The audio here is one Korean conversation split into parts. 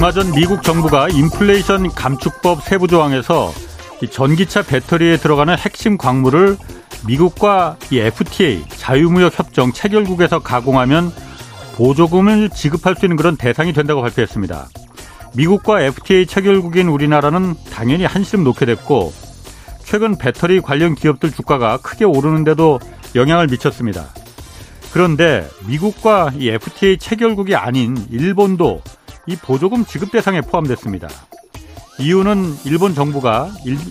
얼마 전 미국 정부가 인플레이션 감축법 세부 조항에서 전기차 배터리에 들어가는 핵심 광물을 미국과 이 FTA 자유무역 협정 체결국에서 가공하면 보조금을 지급할 수 있는 그런 대상이 된다고 발표했습니다. 미국과 FTA 체결국인 우리나라는 당연히 한심 놓게 됐고 최근 배터리 관련 기업들 주가가 크게 오르는데도 영향을 미쳤습니다. 그런데 미국과 이 FTA 체결국이 아닌 일본도 이 보조금 지급 대상에 포함됐습니다. 이유는 일본 정부가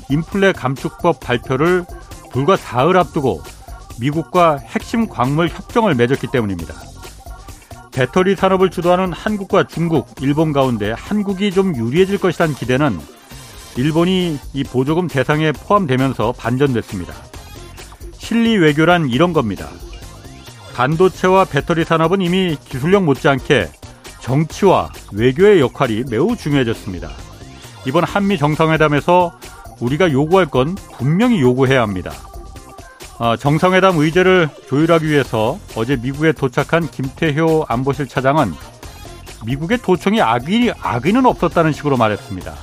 인플레 감축법 발표를 불과 사흘 앞두고 미국과 핵심 광물 협정을 맺었기 때문입니다. 배터리 산업을 주도하는 한국과 중국, 일본 가운데 한국이 좀 유리해질 것이라는 기대는 일본이 이 보조금 대상에 포함되면서 반전됐습니다. 실리 외교란 이런 겁니다. 반도체와 배터리 산업은 이미 기술력 못지않게 정치와 외교의 역할이 매우 중요해졌습니다. 이번 한미 정상회담에서 우리가 요구할 건 분명히 요구해야 합니다. 아, 정상회담 의제를 조율하기 위해서 어제 미국에 도착한 김태효 안보실 차장은 미국의 도청이 악의, 악의는 없었다는 식으로 말했습니다.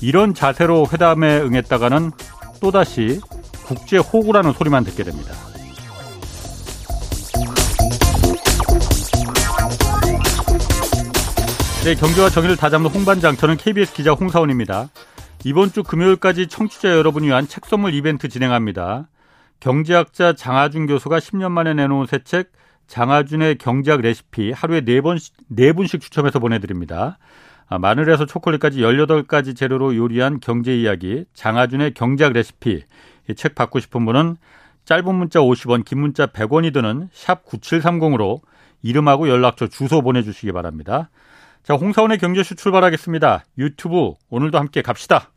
이런 자세로 회담에 응했다가는 또다시 국제 호구라는 소리만 듣게 됩니다. 네, 경제와 정의를 다잡는 홍반장, 저는 KBS 기자 홍사원입니다. 이번 주 금요일까지 청취자 여러분 위한 책 선물 이벤트 진행합니다. 경제학자 장하준 교수가 10년 만에 내놓은 새 책 장하준의 경제학 레시피 하루에 4번, 4분씩 추첨해서 보내드립니다. 아, 마늘에서 초콜릿까지 18가지 재료로 요리한 경제 이야기 장하준의 경제학 레시피 이 책 받고 싶은 분은 짧은 문자 50원 긴 문자 100원이 드는 샵 9730으로 이름하고 연락처 주소 보내주시기 바랍니다. 자, 홍사원의 경제쇼 출발하겠습니다. 유튜브 오늘도 함께 갑시다.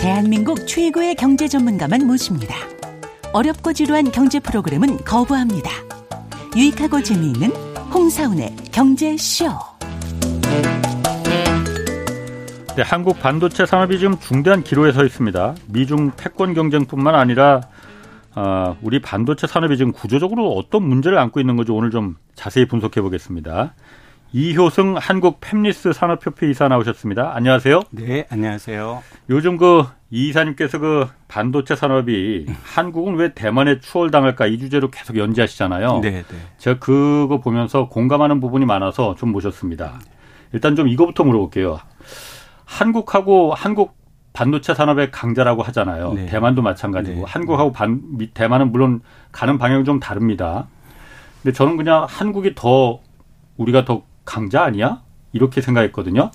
대한민국 최고의 경제 전문가만 모십니다. 어렵고 지루한 경제 프로그램은 거부합니다. 유익하고 재미있는 홍사운의 경제쇼. 네, 한국 반도체 산업이 지금 중대한 기로에 서 있습니다. 미중 패권 경쟁뿐만 아니라 어, 우리 반도체 산업이 지금 구조적으로 어떤 문제를 안고 있는 건지 오늘 좀 자세히 분석해 보겠습니다. 이효승 한국 팹리스 산업협회 이사 나오셨습니다. 안녕하세요. 네, 안녕하세요. 요즘 그 이 이사님께서 그 반도체 산업이 한국은 왜 대만에 추월당할까 이 주제로 계속 연재하시잖아요. 네, 네. 제가 그거 보면서 공감하는 부분이 많아서 좀 모셨습니다. 일단 좀 이거부터 물어볼게요. 한국하고 한국 반도체 산업의 강자라고 하잖아요. 네. 대만도 마찬가지고 네. 한국하고 반, 대만은 물론 가는 방향이 좀 다릅니다. 근데 저는 그냥 한국이 더 우리가 더 강자 아니야? 이렇게 생각했거든요.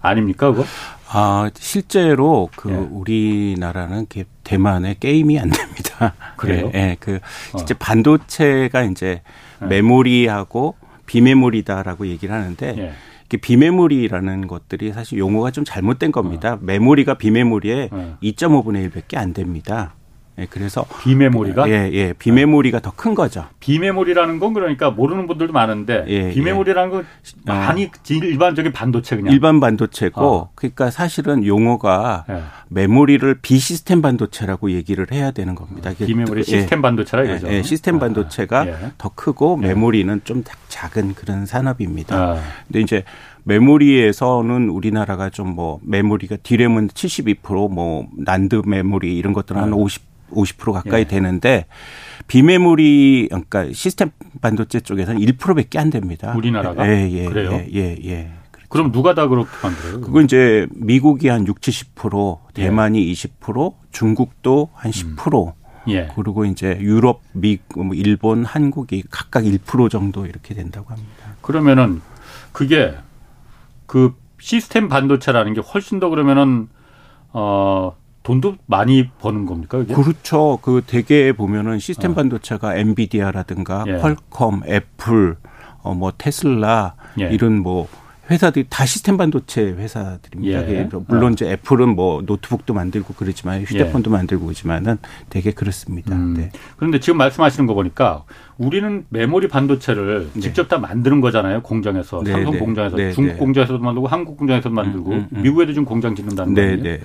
아닙니까, 그거? 아, 실제로 그 예. 우리나라는 대만의 게임이 안 됩니다. 그래요? 예, 예 그 진짜 어. 반도체가 이제 예. 메모리하고 비메모리다라고 얘기를 하는데 예. 비메모리라는 것들이 사실 용어가 좀 잘못된 겁니다. 어. 메모리가 비메모리의 어. 2.5분의 1밖에 안 됩니다. 예, 그래서 비메모리가 예, 예, 비메모리가 더큰 거죠. 비메모리라는 건 그러니까 모르는 분들도 많은데 예, 비메모리라는 건 예. 많이 일반적인 반도체 그냥 일반 반도체고 어. 그러니까 사실은 용어가 예. 메모리를 비시스템 반도체라고 얘기를 해야 되는 겁니다. 비메모리 시스템 반도체라 예, 이거죠. 예, 시스템 반도체가 아, 더 크고 메모리는 좀 작은 그런 산업입니다. 아. 근데 이제 메모리에서는 우리나라가 좀 뭐 메모리가 디램은 72%뭐 난드 메모리 이런 것들은 한 50, 아. 50% 가까이 예. 되는데 비메모리 그러니까 시스템 반도체 쪽에서는 1%밖에 안 됩니다. 우리나라가 예, 예, 그래요? 예, 예, 예. 그렇죠. 그럼 누가 다 그렇게 만들어요? 그거 이제 미국이 한 6, 70%, 대만이 예. 20%, 중국도 한 10%. 음. 예. 그리고 이제 유럽, 미, 뭐 일본, 한국이 각각 1% 정도 이렇게 된다고 합니다. 그러면은 그게 그 시스템 반도체라는 게 훨씬 더 그러면은 어 돈도 많이 버는 겁니까? 그게? 그렇죠. 그 대개 보면은 시스템 어. 반도체가 엔비디아라든가 예. 퀄컴, 애플, 어 뭐 테슬라 예. 이런 뭐 회사들이 다 시스템 반도체 회사들입니다. 예. 물론 어. 이제 애플은 뭐 노트북도 만들고 그러지만 휴대폰도 예. 만들고 그러지만은 되게 그렇습니다. 음. 네. 그런데 지금 말씀하시는 거 보니까 우리는 메모리 반도체를 네. 직접 다 만드는 거잖아요. 공장에서 네, 삼성 네. 공장에서 네, 중국 네. 공장에서도 만들고 한국 공장에서도 만들고 음, 음, 음. 미국에도 지금 공장 짓는다는 거예요.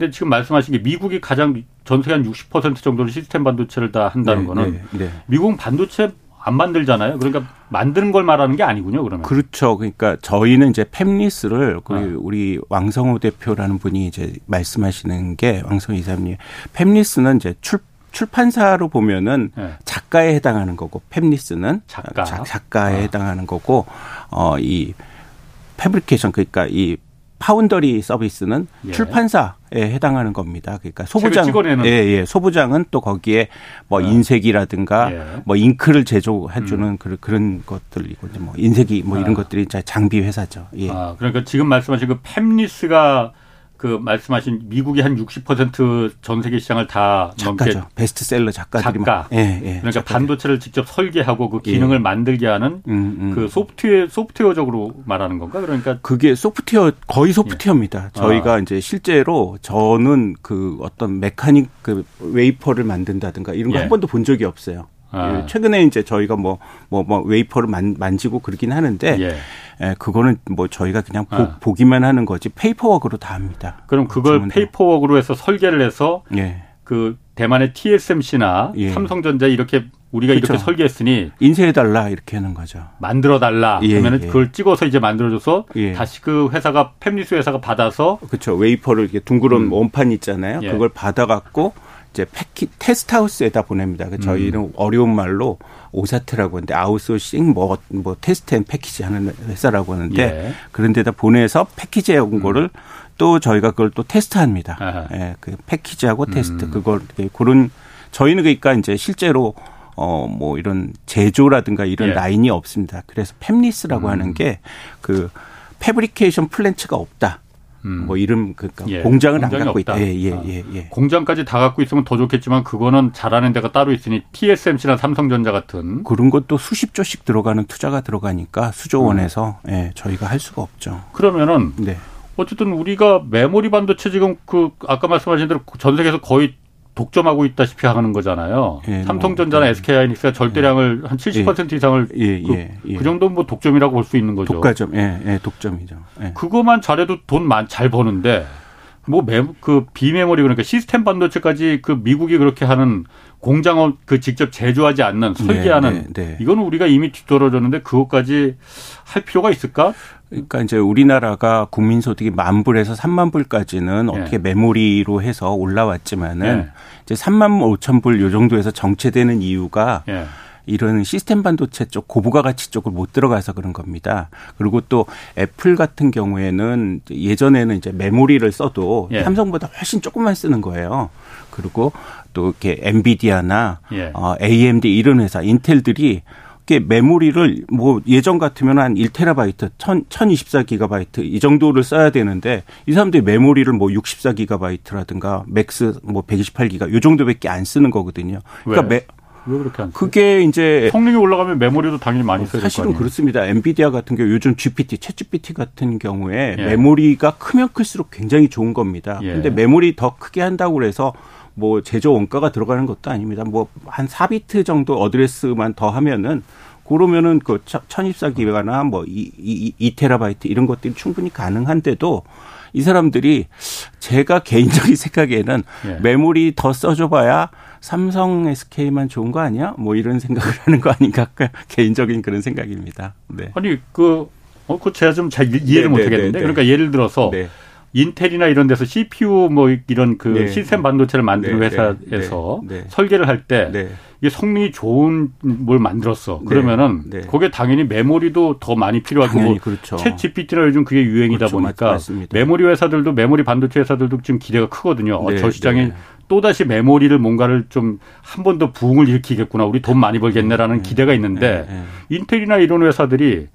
근데 지금 말씀하신 게 미국이 가장 전 세계 한 60% 정도는 시스템 반도체를 다 한다는 네, 거는 네, 네. 미국 반도체 안 만들잖아요. 그러니까 만드는 걸 말하는 게 아니군요. 그러면 그렇죠. 그러니까 저희는 이제 팹리스를 그 네. 우리 왕성호 대표라는 분이 이제 말씀하시는 게 왕성호 이사님 팹리스는 이제 출 출판사로 보면은 네. 작가에 해당하는 거고 팹리스는 작가 작가에 아. 해당하는 거고 어이 패브리케이션 그러니까 이 파운더리 서비스는 예. 출판사에 해당하는 겁니다. 그러니까 소부장 예, 예. 소부장은 또 거기에 뭐 아. 인쇄기라든가 예. 뭐 잉크를 제조해 주는 음. 그런 그런 것들이고 뭐 인쇄기 뭐 이런 아. 것들이 장비 회사죠. 예. 아, 그러니까 지금 말씀하신 그 팹리스가 그 말씀하신 미국이 한 60%전 세계 시장을 다 작가죠. 베스트셀러 작가들이 작가. 예, 예, 그러니까 작가들. 반도체를 직접 설계하고 그 기능을 예. 만들게 하는 음, 음. 그 소프트웨어 소프트웨어적으로 말하는 건가? 그러니까 그게 소프트웨어 거의 소프트웨어입니다. 예. 저희가 아. 이제 실제로 저는 그 어떤 mechanic 그 웨이퍼를 만든다든가 이런 거한 예. 번도 본 적이 없어요. 아. 예, 최근에 이제 저희가 뭐, 뭐, 뭐, 웨이퍼를 만, 만지고 그러긴 하는데, 예. 예, 그거는 뭐 저희가 그냥 보, 아. 보기만 하는 거지 paperwork로 다 합니다. 그럼 그걸 paperwork로 해서 설계를 해서 예. 그 대만의 TSMC나 예. 삼성전자 이렇게 우리가 그렇죠. 이렇게 설계했으니 인쇄해 달라 이렇게 하는 거죠. 만들어 달라. 예, 그러면은 예. 그걸 찍어서 이제 만들어줘서 예. 다시 그 회사가 팹리스 회사가 받아서 그렇죠. 웨이퍼를 이렇게 둥그런 음. 원판 있잖아요. 예. 그걸 받아갖고 이제 패키 test house에다 보냅니다. 그 저희는 음. 어려운 말로 OSAT라고 하는데 아웃소싱 뭐, 뭐 test and package 하는 회사라고 하는데 예. 그런 데다 보내서 패키지해 온 음. 거를 또 저희가 그걸 또 테스트합니다. 예, 그 패키지하고 테스트 음. 그걸 그런 저희는 그러니까 이제 실제로 어 뭐 이런 제조라든가 이런 예. 라인이 없습니다. 그래서 fabless라고 음. 하는 게 그 fabrication plants가 없다. 음. 뭐 이름 그러니까 예. 공장을 안 갖고 없다. 있다. 예, 예, 예, 예. 공장까지 다 갖고 있으면 더 좋겠지만 그거는 잘하는 데가 따로 있으니 TSMC나 삼성전자 같은 그런 것도 수십 조씩 들어가는 투자가 들어가니까 수조 원에서 음. 예, 저희가 할 수가 없죠. 그러면은 네. 어쨌든 우리가 메모리 반도체 지금 그 아까 말씀하신 대로 전 세계에서 거의 독점하고 있다시피 하는 거잖아요. 예, 뭐, 삼성전자나 뭐, SK 하이닉스가 절대량을 예. 한 70% 이상을 예, 그, 예, 그, 그 정도 뭐 독점이라고 볼 수 있는 거죠. 독과점, 예, 예 독점이죠. 예. 그거만 잘해도 돈 잘 버는데 뭐 그 비메모리 그러니까 시스템 반도체까지 그 미국이 그렇게 하는 공장을 그 직접 제조하지 않는 설계하는 네, 네, 네. 이거는 우리가 이미 뒤떨어졌는데 그것까지 할 필요가 있을까? 그러니까 이제 우리나라가 국민 소득이 만 불에서 3만 불까지는 예. 어떻게 메모리로 해서 올라왔지만은 예. 이제 3만 5천 불 요 정도에서 정체되는 이유가 예. 이런 시스템 반도체 쪽 고부가 가치 쪽을 못 들어가서 그런 겁니다. 그리고 또 애플 같은 경우에는 예전에는 이제 메모리를 써도 예. 삼성보다 훨씬 조금만 쓰는 거예요. 그리고 또 이렇게 엔비디아나 예. 어, AMD 이런 회사 인텔들이 이게 메모리를 뭐 예전 같으면 한 1테라바이트, 1000, 1024기가바이트 이 정도를 써야 되는데 이 사람들이 메모리를 뭐 64기가바이트라든가 max 뭐 128기가 요 정도밖에 안 쓰는 거거든요. 그러니까 왜? 왜 그렇게 안 그게 이제 성능이 올라가면 메모리도 당연히 많이 써야 사실은 그렇습니다. 엔비디아 같은 경우 요즘 GPT, 챗 GPT 같은 경우에 예. 메모리가 크면 클수록 굉장히 좋은 겁니다. 예. 근데 메모리 더 크게 한다고 그래서 뭐 제조 원가가 들어가는 것도 아닙니다. 뭐 한 4비트 정도 어드레스만 더 하면은 그러면은 그 1024기가나 뭐 2, 2, 2테라바이트 이런 것들이 충분히 가능한데도 이 사람들이 제가 개인적인 생각에는 예. 메모리 더 써줘봐야 삼성 SK만 좋은 거 아니야? 뭐 이런 생각을 하는 거 아닌가 개인적인 그런 생각입니다. 네. 아니 그 어, 그 제가 좀 잘 이해를 네, 못 네, 하겠는데 네, 네, 그러니까 예를 들어서 네. 인텔이나 이런 데서 CPU 뭐 이런 그 네. 시스템 반도체를 만드는 네. 회사에서 네. 네. 설계를 할때 네. 이게 성능이 좋은 뭘 만들었어. 네. 그러면은 거기에 당연히 메모리도 더 많이 필요하고 뭐 그렇죠. 챗 GPT나 요즘 그게 유행이다 그렇죠. 보니까 맞습니다. 메모리 회사들도 메모리 반도체 회사들도 지금 기대가 크거든요. 어, 저 시장에 또다시 메모리를 뭔가를 좀 한 번 더 부흥을 일으키겠구나. 우리 돈 많이 벌겠네라는 기대가 있는데 인텔이나 이런 회사들이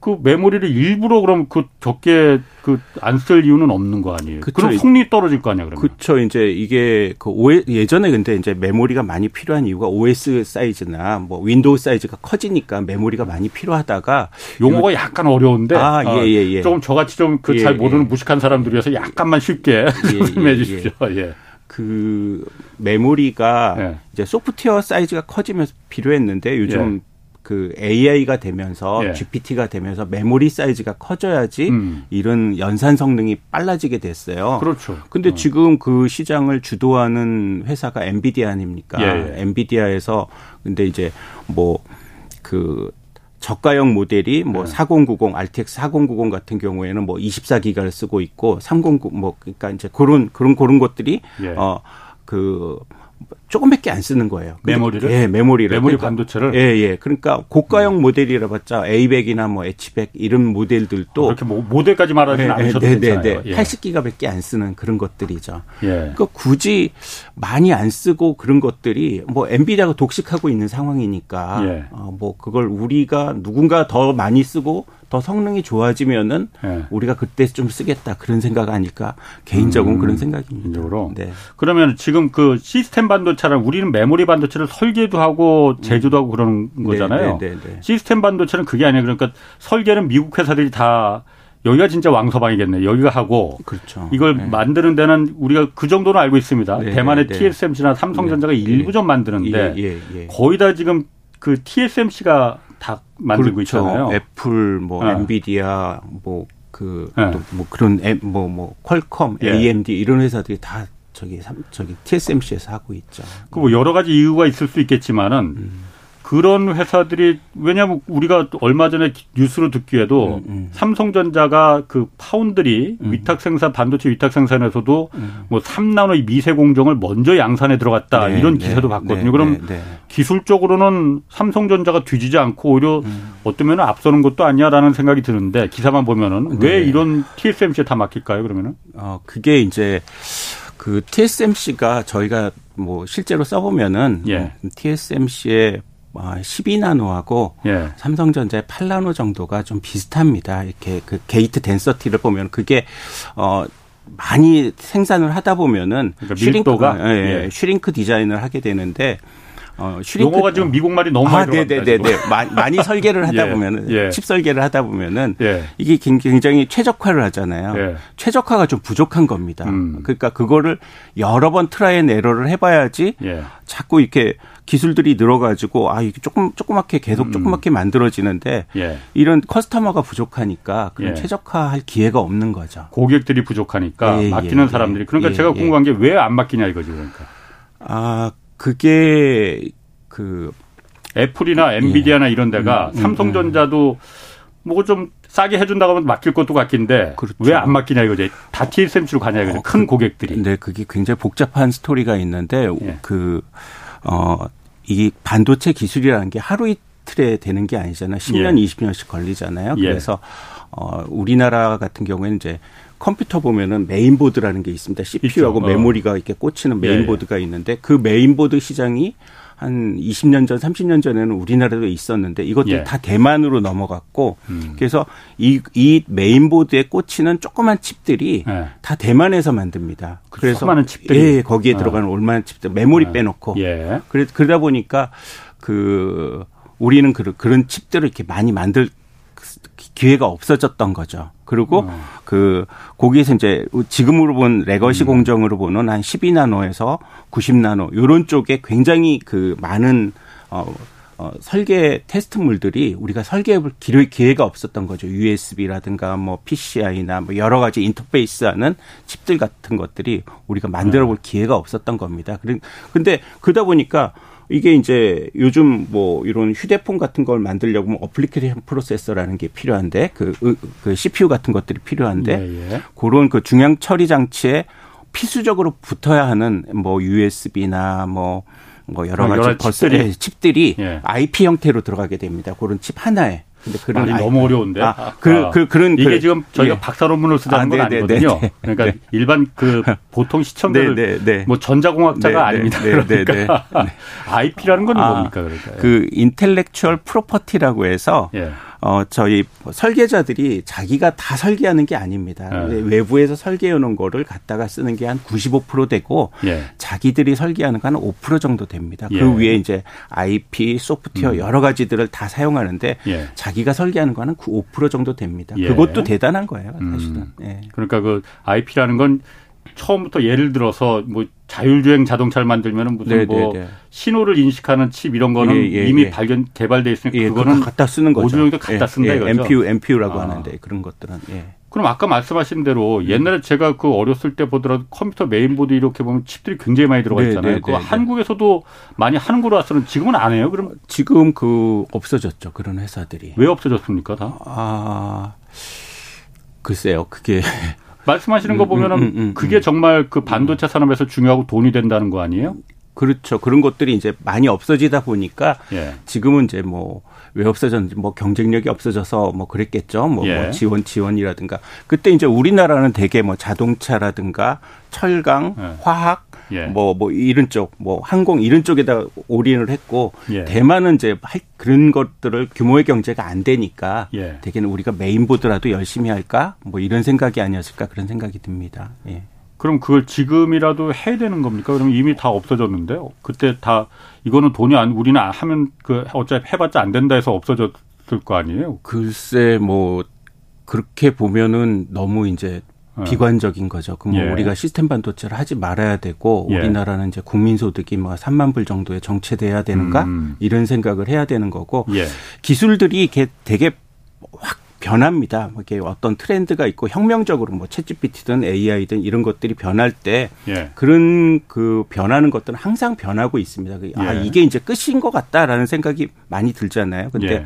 그 메모리를 일부러 그럼 그 적게 그 안 쓸 이유는 없는 거 아니에요? 그쵸. 그럼 성능이 떨어질 거 아니야, 그러면? 그렇죠. 이제 이게 그 OS, 예전에 근데 이제 메모리가 많이 필요한 이유가 OS 사이즈나 뭐 윈도우 사이즈가 커지니까 메모리가 많이 필요하다가 용어가 약간 어려운데 아, 예, 예, 예. 조금 저같이 좀 그 잘 예, 모르는 예. 무식한 사람들이어서 약간만 쉽게 예, 설명해 주십시오. 예. 그 메모리가 이제 소프트웨어 사이즈가 커지면서 필요했는데 요즘 그 AI가 되면서 예. GPT가 되면서 메모리 사이즈가 커져야지 음. 이런 연산 성능이 빨라지게 됐어요. 그렇죠. 근데 어. 지금 그 시장을 주도하는 회사가 엔비디아 아닙니까? 예. 엔비디아에서 근데 이제 뭐그 저가형 모델이 뭐 네. 4090, RTX 4090 같은 경우에는 뭐 24기가를 쓰고 있고 309 뭐 그러니까 이제 그런 그런 그런 것들이 예. 어그 조금밖에 안 쓰는 거예요. 메모리를? 예, 메모리를. 메모리 그러니까, 반도체를? 예, 예. 그러니까 고가형 음. 모델이라 봤자 A100이나 뭐 H100 이런 모델들도. 그렇게 뭐 모델까지 말하지는 예, 않으셔도 네, 괜찮아요. 네, 네. 예. 80기가밖에 안 쓰는 그런 것들이죠. 예. 그러니까 굳이 많이 안 쓰고 그런 것들이 뭐 엔비디아가 독식하고 있는 상황이니까 예. 어, 뭐 그걸 우리가 누군가 더 많이 쓰고 더 성능이 좋아지면은 네. 우리가 그때 좀 쓰겠다 그런 생각 아닐까 개인적으로 음, 그런 생각입니다. 개인적으로. 네. 그러면 지금 그 시스템 반도체랑 우리는 메모리 반도체를 설계도 하고 제조도 하고 그러는 네, 거잖아요. 네, 네, 네, 시스템 반도체는 그게 아니에요. 그러니까 설계는 미국 회사들이 다 여기가 진짜 왕서방이겠네. 여기가 하고 그렇죠. 이걸 네. 만드는 데는 우리가 그 정도는 알고 있습니다. 네, 대만의 네. TSMC나 삼성전자가 일부 좀 만드는데 예, 예, 예. 거의 다 지금 그 TSMC가 다 만들고 그렇죠. 있잖아요. 애플, 뭐 네. 엔비디아, 뭐 그, 네. 또 뭐 그런 뭐, 뭐, 퀄컴, 예. AMD 이런 회사들이 다 저기, 저기 TSMC에서 하고 있죠. 그 뭐 여러 가지 이유가 있을 수 있겠지만은 음. 그런 회사들이 왜냐하면 우리가 얼마 전에 뉴스로 듣기에도 음, 음. 삼성전자가 그 파운드리 음. 위탁 생산 반도체 위탁 생산에서도 음. 뭐 3나노 미세 공정을 먼저 양산에 들어갔다 네, 이런 네, 기사도 네, 봤거든요. 네, 그럼 네, 기술적으로는 삼성전자가 뒤지지 않고 오히려 음. 어쩌면 앞서는 것도 아니야라는 생각이 드는데 기사만 보면은 왜 네. 이런 TSMC에 다 맡길까요? 그러면은? 어 그게 이제 그 TSMC가 저희가 뭐 실제로 써보면은 예. TSMC의 12나노하고 아, 예. 삼성전자의 8나노 정도가 좀 비슷합니다. 이렇게 그 gate density를 보면 그게 어 많이 생산을 하다 보면은 그러니까 shrink, 예, 예. shrink design을 하게 되는데 어, 용어가 지금 미국 말이 너무 많이 아, 네네네. 많이, 많이 설계를 하다 예, 보면은 예. 칩 설계를 하다 보면은 예. 이게 굉장히 최적화를 하잖아요. 예. 최적화가 좀 부족한 겁니다. 음. 그러니까 그거를 여러 번 try and error를 해봐야지 예. 자꾸 이렇게 기술들이 늘어가지고 아 이게 조금 조그맣게 계속 음. 조그맣게 만들어지는데 예. 이런 customer가 부족하니까 그런 최적화할 기회가 없는 거죠. 고객들이 부족하니까 맡기는 사람들이 그러니까 제가 궁금한 게 왜 안 맡기냐 이거죠 그러니까. 아 그게 그 애플이나 엔비디아나 예. 이런 데가 음, 음, 삼성전자도 뭐 좀 싸게 해준다고 하면 맡길 것도 같은데 그렇죠. 왜 안 맡기냐 이거지. 다 TSMC로 가냐 이거지. 어, 큰 그, 고객들이. 네, 그게 굉장히 복잡한 스토리가 있는데 예. 그 어, 이 반도체 기술이라는 게 하루 이틀에 되는 게 아니잖아요. 10년, 예. 20년씩 걸리잖아요. 예. 그래서 어, 우리나라 같은 경우에는 이제 컴퓨터 보면은 메인보드라는 게 있습니다. CPU하고. 어. 메모리가 이렇게 꽂히는 예, 예. 메인보드가 있는데 그 메인보드 시장이 한 20년 전, 30년 전에는 우리나라도 있었는데 이것들이 예. 다 대만으로 넘어갔고 음. 그래서 이, 이 메인보드에 꽂히는 조그만 칩들이 예. 다 대만에서 만듭니다. 그 그래서 많은 칩들이 예, 거기에 어. 들어가는 웬만한 칩들 메모리 어. 빼놓고 예. 그래 그러다 보니까 그 우리는 그, 그런 칩들을 이렇게 많이 만들 기회가 없어졌던 거죠. 그리고 어. 그 거기에서 이제 지금으로 본 legacy 음. 공정으로 보는 한 12나노에서 90나노 요런 쪽에 굉장히 그 많은 어, 어 설계 테스트물들이 우리가 설계해 볼 기회가 없었던 거죠. USB라든가 뭐 PCI나 뭐 여러 가지 인터페이스 하는 칩들 같은 것들이 우리가 만들어 볼 음. 기회가 없었던 겁니다. 그런데 그러다 보니까 이게 이제 요즘 뭐 이런 휴대폰 같은 걸 만들려고 하면 어플리케이션 프로세서라는 게 필요한데 그, 그 CPU 같은 것들이 필요한데 예, 예. 그런 그 중앙 처리 장치에 필수적으로 붙어야 하는 뭐 USB나 뭐, 뭐 여러 아, 가지 여러 칩들이, 칩들이 예. IP 형태로 들어가게 됩니다. 그런 칩 하나에. 근데 그런 말이 너무 어려운데. 아, 그, 아, 그, 그런 이게 그, 지금 저희가 예. 박사 논문을 쓰자는 아, 건 네, 네, 아니거든요. 네, 네, 그러니까 네. 일반 그 보통 시청자들 네, 네, 뭐 전자공학자가 아닙니다. 그러니까 IP라는 건 아, 뭡니까 그러니까. 그 intellectual property라고 해서 예. 어, 저희 설계자들이 자기가 다 설계하는 게 아닙니다. 네. 외부에서 설계해 놓은 거를 갖다가 쓰는 게 한 95% 되고 예. 자기들이 설계하는 건 한 5% 정도 됩니다. 그 예. 그 위에 이제 IP, 소프트웨어 음. 여러 가지들을 다 사용하는데 예. 자기가 설계하는 거는 5% 정도 됩니다. 예. 그것도 대단한 거예요, 사실은. 음. 예. 그러니까 그 IP라는 건 처음부터 예를 들어서 뭐 자율주행 자동차를 만들면은 무슨 네, 뭐 네, 네. 신호를 인식하는 칩 이런 거는 예, 예, 이미 예. 발견 개발돼 있으니까 예, 그거는 갖다 쓰는 거죠. 오종도 갖다 예, 쓴다 이거죠. MPU MPU라고 아. 하는데 그런 것들은 예. 그럼 아까 말씀하신 대로 음. 옛날에 제가 그 어렸을 때 보더라도 컴퓨터 메인보드 이렇게 보면 칩들이 굉장히 많이 들어가 네, 있잖아요. 네, 그 네, 네, 한국에서도 많이 하는 거로 와서는 지금은 안 해요. 그럼 지금 그 없어졌죠. 그런 회사들이. 왜 없어졌습니까? 다? 아 글쎄요. 그게 말씀하시는 거 음, 음, 보면은 음, 음, 그게 정말 그 반도체 산업에서 중요하고 돈이 된다는 거 아니에요? 그렇죠. 그런 것들이 이제 많이 없어지다 보니까 예. 지금은 이제 뭐 왜 없어졌는지 뭐 경쟁력이 없어져서 뭐 그랬겠죠. 뭐, 뭐 예. 뭐 지원 지원이라든가 그때 이제 우리나라는 대개 뭐 자동차라든가 철강, 예. 화학 예. 뭐, 뭐, 이런 쪽, 뭐, 항공, 이런 쪽에다 올인을 했고, 예. 대만은 이제 그런 것들을 규모의 경제가 안 되니까, 예. 대개는 우리가 메인보드라도 열심히 할까? 뭐, 이런 생각이 아니었을까? 그런 생각이 듭니다. 예. 그럼 그걸 지금이라도 해야 되는 겁니까? 그럼 이미 다 없어졌는데 그때 다 이거는 돈이 안 우리는 하면 그 어차피 해봤자 안 된다 해서 없어졌을 거 아니에요? 글쎄 뭐 그렇게 보면은 너무 이제 네. 비관적인 거죠. 그럼 뭐 예. 우리가 시스템 반도체를 하지 말아야 되고 예. 우리나라는 이제 국민 소득이 뭐 3만 불 정도에 정체돼야 되는가 음. 이런 생각을 해야 되는 거고 예. 기술들이 되게 확 변합니다. 뭐 이게 어떤 트렌드가 있고 혁명적으로 뭐 챗GPT든 AI든 이런 것들이 변할 때 예. 그런 그 변하는 것들은 항상 변하고 있습니다. 그아 예. 이게 이제 끝인 것 같다라는 생각이 많이 들잖아요. 근데 예.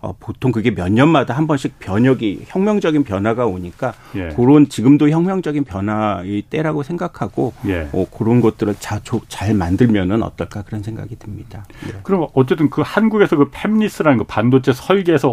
어, 보통 그게 몇 년마다 한 번씩 변혁이 혁명적인 변화가 오니까 예. 그런 지금도 혁명적인 변화의 때라고 생각하고 예. 어, 그런 것들을 자, 잘 만들면은 어떨까 그런 생각이 듭니다. 예. 그럼 어쨌든 그 한국에서 그 팹리스라는 거 반도체 설계에서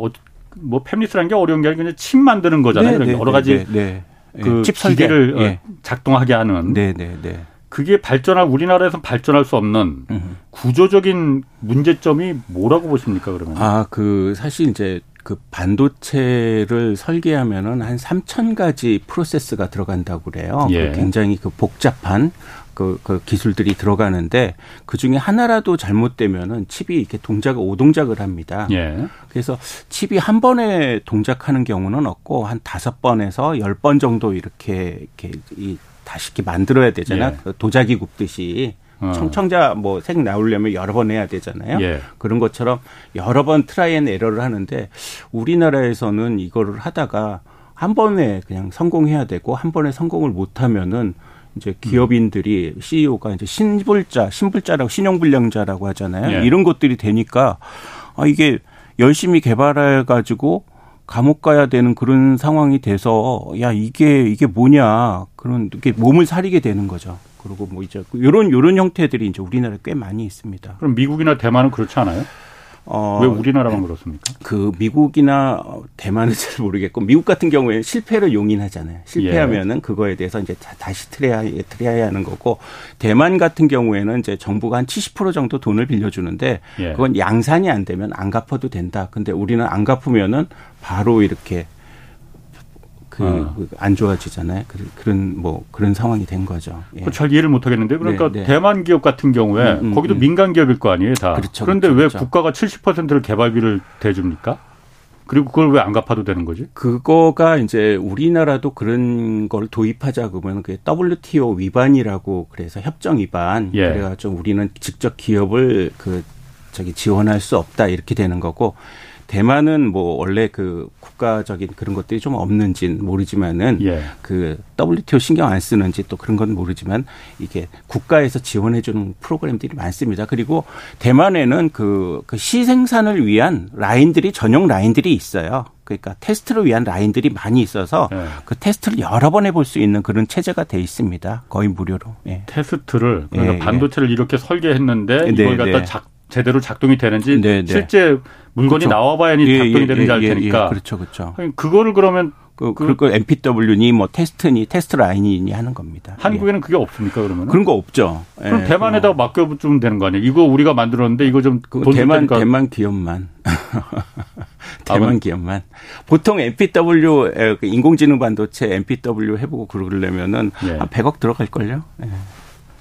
뭐 팹리스라는 게 어려운 게 아니라 그냥 칩 만드는 거잖아요. 네, 네 여러 가지 네, 네. 그칩 기계를 예. 작동하게 하는. 네, 네, 네. 그게 발전할 우리나라에서 발전할 수 없는 음. 구조적인 문제점이 뭐라고 보십니까 그러면? 아, 그 사실 이제 그 반도체를 설계하면은 한 3천 가지 프로세스가 들어간다고 그래요. 그 예. 그 굉장히 그 복잡한 그, 그 기술들이 들어가는데 그 중에 하나라도 잘못되면은 칩이 이렇게 동작을 오동작을 합니다. 예. 그래서 칩이 한 번에 동작하는 경우는 없고 한 다섯 번에서 열 번 정도 이렇게 이렇게 이 다시 이렇게 만들어야 되잖아요. 예. 그 도자기 굽듯이. 어. 청청자 뭐 색 나오려면 여러 번 해야 되잖아요. 예. 그런 것처럼 여러 번 try and error를 하는데 우리나라에서는 이거를 하다가 한 번에 그냥 성공해야 되고 한 번에 성공을 못 하면은 이제 기업인들이 CEO가 이제 신불자, 신불자라고 신용불량자라고 하잖아요. 예. 이런 것들이 되니까 아 이게 열심히 개발해 가지고 감옥 가야 되는 그런 상황이 돼서 야 이게 이게 뭐냐 그런 이렇게 몸을 사리게 되는 거죠. 그리고 뭐 이제 요런 요런 형태들이 이제 우리나라에 꽤 많이 있습니다. 그럼 미국이나 대만은 그렇지 않아요? 어, 왜 우리나라만 그렇습니까? 그 미국이나 대만은 잘 모르겠고 미국 같은 경우에 실패를 용인하잖아요. 실패하면은 예. 그거에 대해서 이제 다시 트레이 트레이 하는 거고 대만 같은 경우에는 이제 정부가 한 70% 정도 돈을 빌려주는데 예. 그건 양산이 안 되면 안 갚아도 된다. 근데 우리는 안 갚으면은 바로 이렇게 그안 어. 좋아지잖아요. 그런 뭐 그런 상황이 된 거죠. 예. 잘 이해를 못 하겠는데 그러니까 네, 네. 대만 기업 같은 경우에 음, 음, 거기도 음. 민간 기업일 거 아니에요, 다. 그렇죠, 그런데 그렇죠, 왜 그렇죠. 국가가 70%를 개발비를 대줍니까? 그리고 그걸 왜 안 갚아도 되는 거지? 그거가 이제 우리나라도 그런 걸 도입하자 그러면 그게 WTO 위반이라고 그래서 협정 위반. 예. 그래가지고 우리는 직접 기업을 그 저기 지원할 수 없다 이렇게 되는 거고 대만은 뭐 원래 그 국가적인 그런 것들이 좀 없는지는 모르지만은 예. 그 WTO 신경 안 쓰는지 또 그런 건 모르지만 이게 국가에서 지원해 주는 프로그램들이 많습니다. 그리고 대만에는 그, 그 시생산을 위한 라인들이 전용 라인들이 있어요. 그러니까 테스트를 위한 라인들이 많이 있어서 예. 그 테스트를 여러 번 해볼 수 있는 그런 체제가 돼 있습니다. 거의 무료로. 예. 테스트를 그러니까 예, 예. 반도체를 이렇게 설계했는데 이걸 네, 갖다 네. 작 제대로 작동이 되는지 네, 네. 실제 물건이 그렇죠. 나와봐야니 예, 작동이 예, 되는지 알 예, 예, 테니까. 그렇죠, 그렇죠. 그거를 그러면 그, 그, 그 MPW니 뭐 테스트니 테스트 라인이니 하는 겁니다. 한국에는 예. 그게 없습니까 그러면? 그런 거 없죠. 그럼 예, 대만에다 뭐. 맡겨주면 되는 거 아니에요? 이거 우리가 만들었는데 이거 좀그 대만 대만 기업만 대만 아, 기업만 보통 MPW 인공지능 반도체 MPW 해보고 그러려면은 예. 한 100억 들어갈 걸요. 예.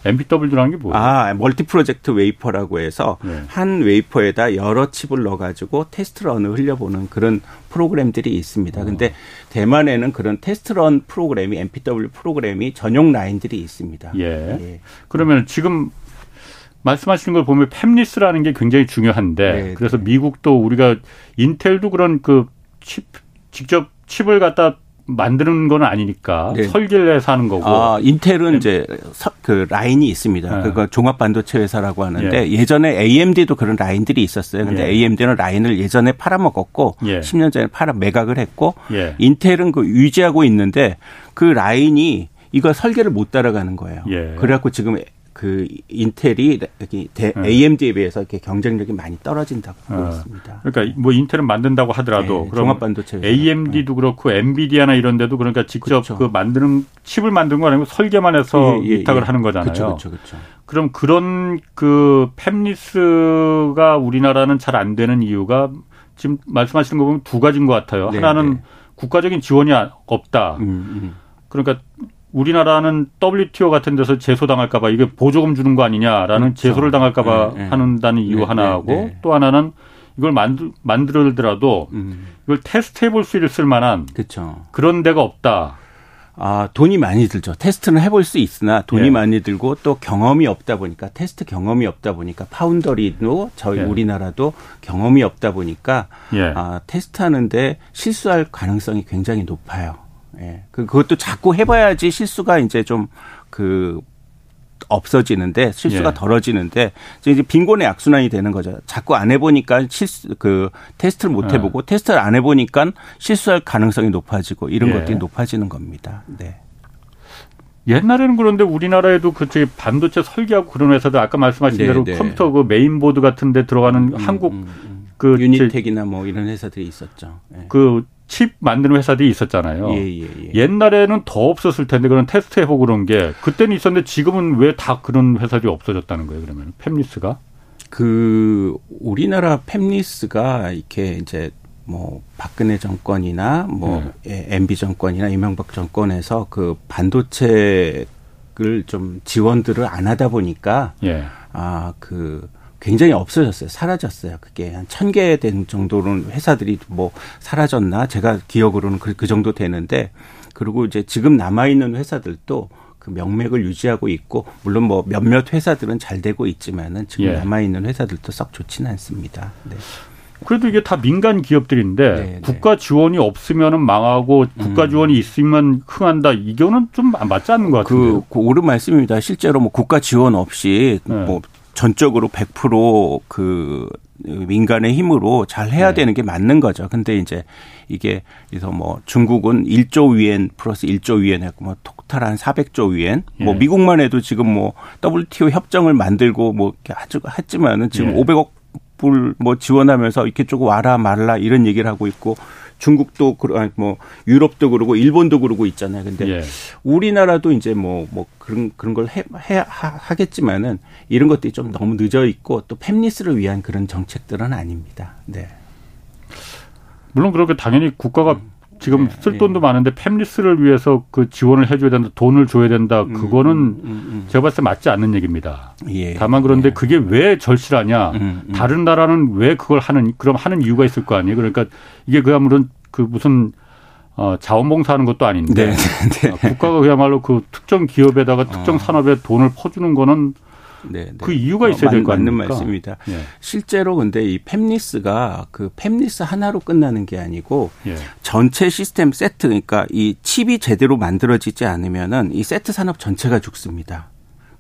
MPW라는 게 뭐예요? 아, multi project wafer라고 해서 네. 한 웨이퍼에다 여러 칩을 넣어가지고 test run을 흘려보는 그런 프로그램들이 있습니다. 어. 근데 대만에는 그런 test run 프로그램이 MPW 프로그램이 전용 라인들이 있습니다. 예. 예. 그러면 지금 말씀하시는 걸 보면 fabless라는 게 굉장히 중요한데 네, 그래서 네. 미국도 우리가 인텔도 그런 그 칩 직접 칩을 갖다 만드는 건 아니니까 네. 설계를 해서 하는 거고. 아, 인텔은 네. 이제 그 라인이 있습니다. 네. 그거 종합 반도체 회사라고 하는데 예. 전에 AMD도 그런 라인들이 있었어요. 근데 예. AMD는 라인을 예전에 팔아먹었고 예. 10년 전에 팔아 매각을 했고 예. 인텔은 그 유지하고 있는데 그 라인이 이거 설계를 못 따라가는 거예요. 예. 그래갖고 지금 그 인텔이 대, 네. AMD에 비해서 이렇게 경쟁력이 많이 떨어진다고 보고 어. 있습니다. 그러니까 뭐 인텔은 만든다고 하더라도 네, 종합 반도체 AMD도 네. 그렇고 엔비디아나 이런 데도 그러니까 직접 그렇죠. 그 만드는 칩을 만드는 거 아니고 설계만 해서 예, 예, 위탁을 예. 하는 거잖아요. 그렇죠, 그렇죠, 그럼 그런 그 팹리스가 우리나라는 잘 안 되는 이유가 지금 말씀하시는 거 보면 두 가지인 것 같아요. 네, 하나는 네. 국가적인 지원이 없다. 음, 음. 그러니까 우리나라는 WTO 같은 데서 제소당할까봐 이게 보조금 주는 거 아니냐라는 그렇죠. 제소를 당할까봐 네, 네. 하는다는 이유 네, 하나하고 네, 네. 또 하나는 이걸 만들 만들더라도 음. 이걸 테스트 해 볼 수 있을 만한 그렇죠. 그런 데가 없다. 아, 돈이 많이 들죠. 테스트는 해볼 수 있으나 돈이 예. 많이 들고 또 경험이 없다 보니까 테스트 경험이 없다 보니까 파운더리도 저희 예. 우리나라도 경험이 없다 보니까 예. 아, 테스트하는데 실수할 가능성이 굉장히 높아요. 예. 그, 그것도 자꾸 해봐야지 실수가 이제 좀 그 없어지는데 실수가 예. 덜어지는데 이제 빈곤의 악순환이 되는 거죠. 자꾸 안 해보니까 실수 그 테스트를 못 예. 해보고 예. 테스트를 안 해보니까 실수할 가능성이 높아지고 이런 예. 것들이 높아지는 겁니다. 네. 옛날에는 그런데 우리나라에도 그 저기 반도체 설계하고 그런 회사들 아까 말씀하신 네, 대로 네. 컴퓨터 그 메인보드 같은 데 들어가는 음, 한국 음, 음. 그 유니텍이나 뭐 이런 회사들이 있었죠. 네. 그 칩 만드는 회사들이 있었잖아요. 예, 예, 예. 옛날에는 더 없었을 텐데 그런 테스트 해보고 그런 게 그때는 있었는데 지금은 왜 다 그런 회사들이 없어졌다는 거예요? 그러면 fabless가? 그 우리나라 팹리스가 이렇게 이제 뭐 박근혜 정권이나 뭐 네. MB 정권이나 이명박 정권에서 그 반도체를 좀 지원들을 안 하다 보니까 예. 아그 굉장히 없어졌어요. 사라졌어요. 그게 한 천 개 된 정도는 회사들이 뭐 사라졌나? 제가 기억으로는 그, 그 정도 되는데 그리고 이제 지금 남아 있는 회사들도 그 명맥을 유지하고 있고 물론 뭐 몇몇 회사들은 잘 되고 있지만은 지금 예. 남아 있는 회사들도 썩 좋지는 않습니다. 네. 그래도 이게 다 민간 기업들인데 네, 네. 국가 지원이 없으면은 망하고 국가 음. 지원이 있으면 흥한다. 이거는 좀 맞지 않는 것 같은데요. 그, 그 옳은 말씀입니다. 실제로 뭐 국가 지원 없이 네. 뭐 전적으로 100%그 민간의 힘으로 잘 해야 네. 되는 게 맞는 거죠. 근데 이제 이게 그래서 뭐 중국은 1조 위엔 플러스 1조 위엔 했고 뭐 토탈 한 400조 위엔 예. 뭐 미국만 해도 지금 뭐 WTO 협정을 만들고 뭐 이렇게 아주 했지만은 지금 예. 500억 불 뭐 지원하면서 이렇게 조금 와라 말라 이런 얘기를 하고 있고 중국도 그러 뭐 유럽도 그러고 일본도 그러고 있잖아요. 근데 예. 우리나라도 이제 뭐뭐 뭐 그런 그런 걸 해, 해 하겠지만은 이런 것들이 좀 너무 늦어 있고 또 팹리스를 위한 그런 정책들은 아닙니다. 네. 물론 그렇게 당연히 국가가 음. 지금 네, 쓸 돈도 네. 많은데 팹리스를 위해서 그 지원을 해줘야 된다, 돈을 줘야 된다. 음, 그거는 음, 음, 음, 제가 봤을 때 맞지 않는 얘기입니다. 예, 다만 그런데 예. 그게 왜 절실하냐? 음, 음. 다른 나라는 왜 그걸 하는 그럼 하는 이유가 있을 거 아니에요. 그러니까 이게 그야말로 그 무슨 어, 자원봉사하는 것도 아닌데 네, 네. 네. 국가가 그야말로 그 특정 기업에다가 특정 어. 산업에 돈을 퍼주는 거는 네, 네. 그 이유가 있어야 될거 아닙니까? 맞는 말씀입니다. 예. 실제로 근데 이 팹리스가 그 팹리스 하나로 끝나는 게 아니고 예. 전체 시스템 세트 그러니까 이 칩이 제대로 만들어지지 않으면은 이 세트 산업 전체가 죽습니다.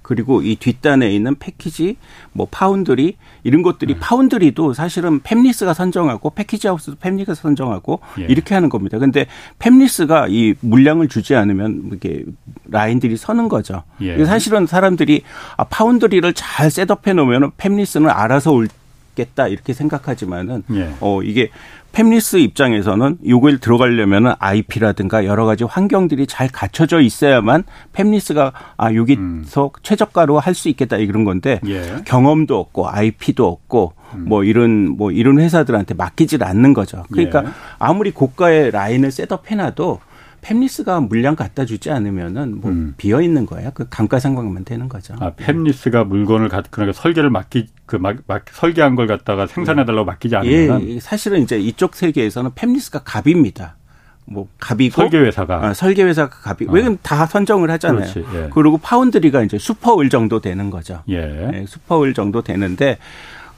그리고 이 뒷단에 있는 패키지, 뭐 파운드리 이런 것들이 네. foundry도 사실은 fabless가 선정하고 package house도 fabless가 선정하고 예. 이렇게 하는 겁니다. 근데 fabless가 이 물량을 주지 않으면 이게 라인들이 서는 거죠. 예. 사실은 사람들이 아 foundry를 잘 setup해 놓으면 fabless는 알아서 오겠다 이렇게 생각하지만은 예. 어 이게 팹리스 입장에서는 요걸 들어가려면은 IP라든가 여러 가지 환경들이 잘 갖춰져 있어야만 fabless가 아 여기서 음. 최저가로 할 수 있겠다 이런 건데 예. 경험도 없고 IP도 없고 음. 뭐 이런 뭐 이런 회사들한테 맡기질 않는 거죠. 그러니까 예. 아무리 고가의 라인을 셋업해놔도 팹리스가 물량 갖다 주지 않으면은 뭐 음. 비어 있는 거야. 그 감가상각만 되는 거죠. 아, 팹리스가 물건을 갖 그러니까 설계를 맡기 그 막, 막 설계한 걸 갖다가 생산해 달라고 맡기지 않으면 예, 사실은 이제 이쪽 세계에서는 팹리스가 갑입니다. 뭐 갑이고 설계회사가 아, 설계회사가 갑이 어. 왜냐면 다 선정을 하잖아요. 그렇지, 예. 그리고 foundry가 이제 슈퍼을 정도 되는 거죠. 예. 예 슈퍼을 정도 되는데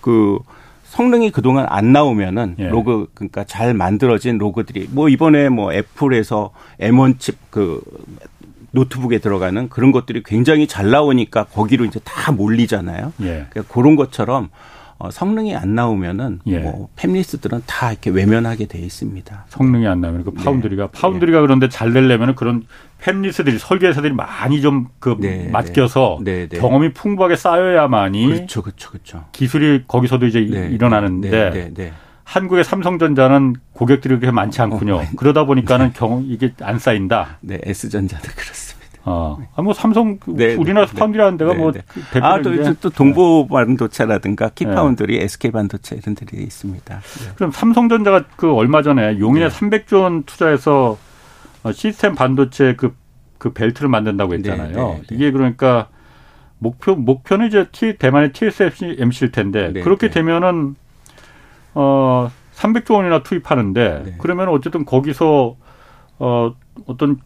그 성능이 그동안 안 나오면은 예. 로그 그러니까 잘 만들어진 log들이 뭐 이번에 뭐 애플에서 M1 칩그 노트북에 들어가는 그런 것들이 굉장히 잘 나오니까 거기로 이제 다 몰리잖아요. 예. 그러니까 그런 것처럼 어, 성능이 안 나오면은 예. 뭐 fabless들은 다 이렇게 외면하게 돼 있습니다. 성능이 안 나오면 그 네. foundry가 네. foundry가 그런데 잘 되려면은 그런 fabless들이 설계사들이 많이 좀그 네, 맡겨서 네. 네, 경험이 풍부하게 쌓여야만이 그렇죠, 그렇죠, 그렇죠. 기술이 거기서도 이제 네. 일어나는데 한국의 삼성전자는 고객들이 그렇게 많지 않군요. 어, 그러다 보니까는 경험 이게 안 쌓인다. 네, S전자도 그렇습니다. 어. 아, 뭐 삼성 네, 우리나라 네, foundry라는 데가 네, 뭐 네. 아, 또, 또 동부 반도체라든가 키파운드리, 네. SK 반도체 이런 데이 있습니다. 네. 그럼 삼성전자가 그 얼마 전에 용인에 네. 300조 원 투자해서 어, 시스템 반도체 그, 그 벨트를 만든다고 했잖아요. 이게 그러니까 목표 목표는 이제 T 대만의 TSMC일 텐데 그렇게 되면은 어 300조 원이나 투입하는데 그러면 어쨌든 거기서 어 어떤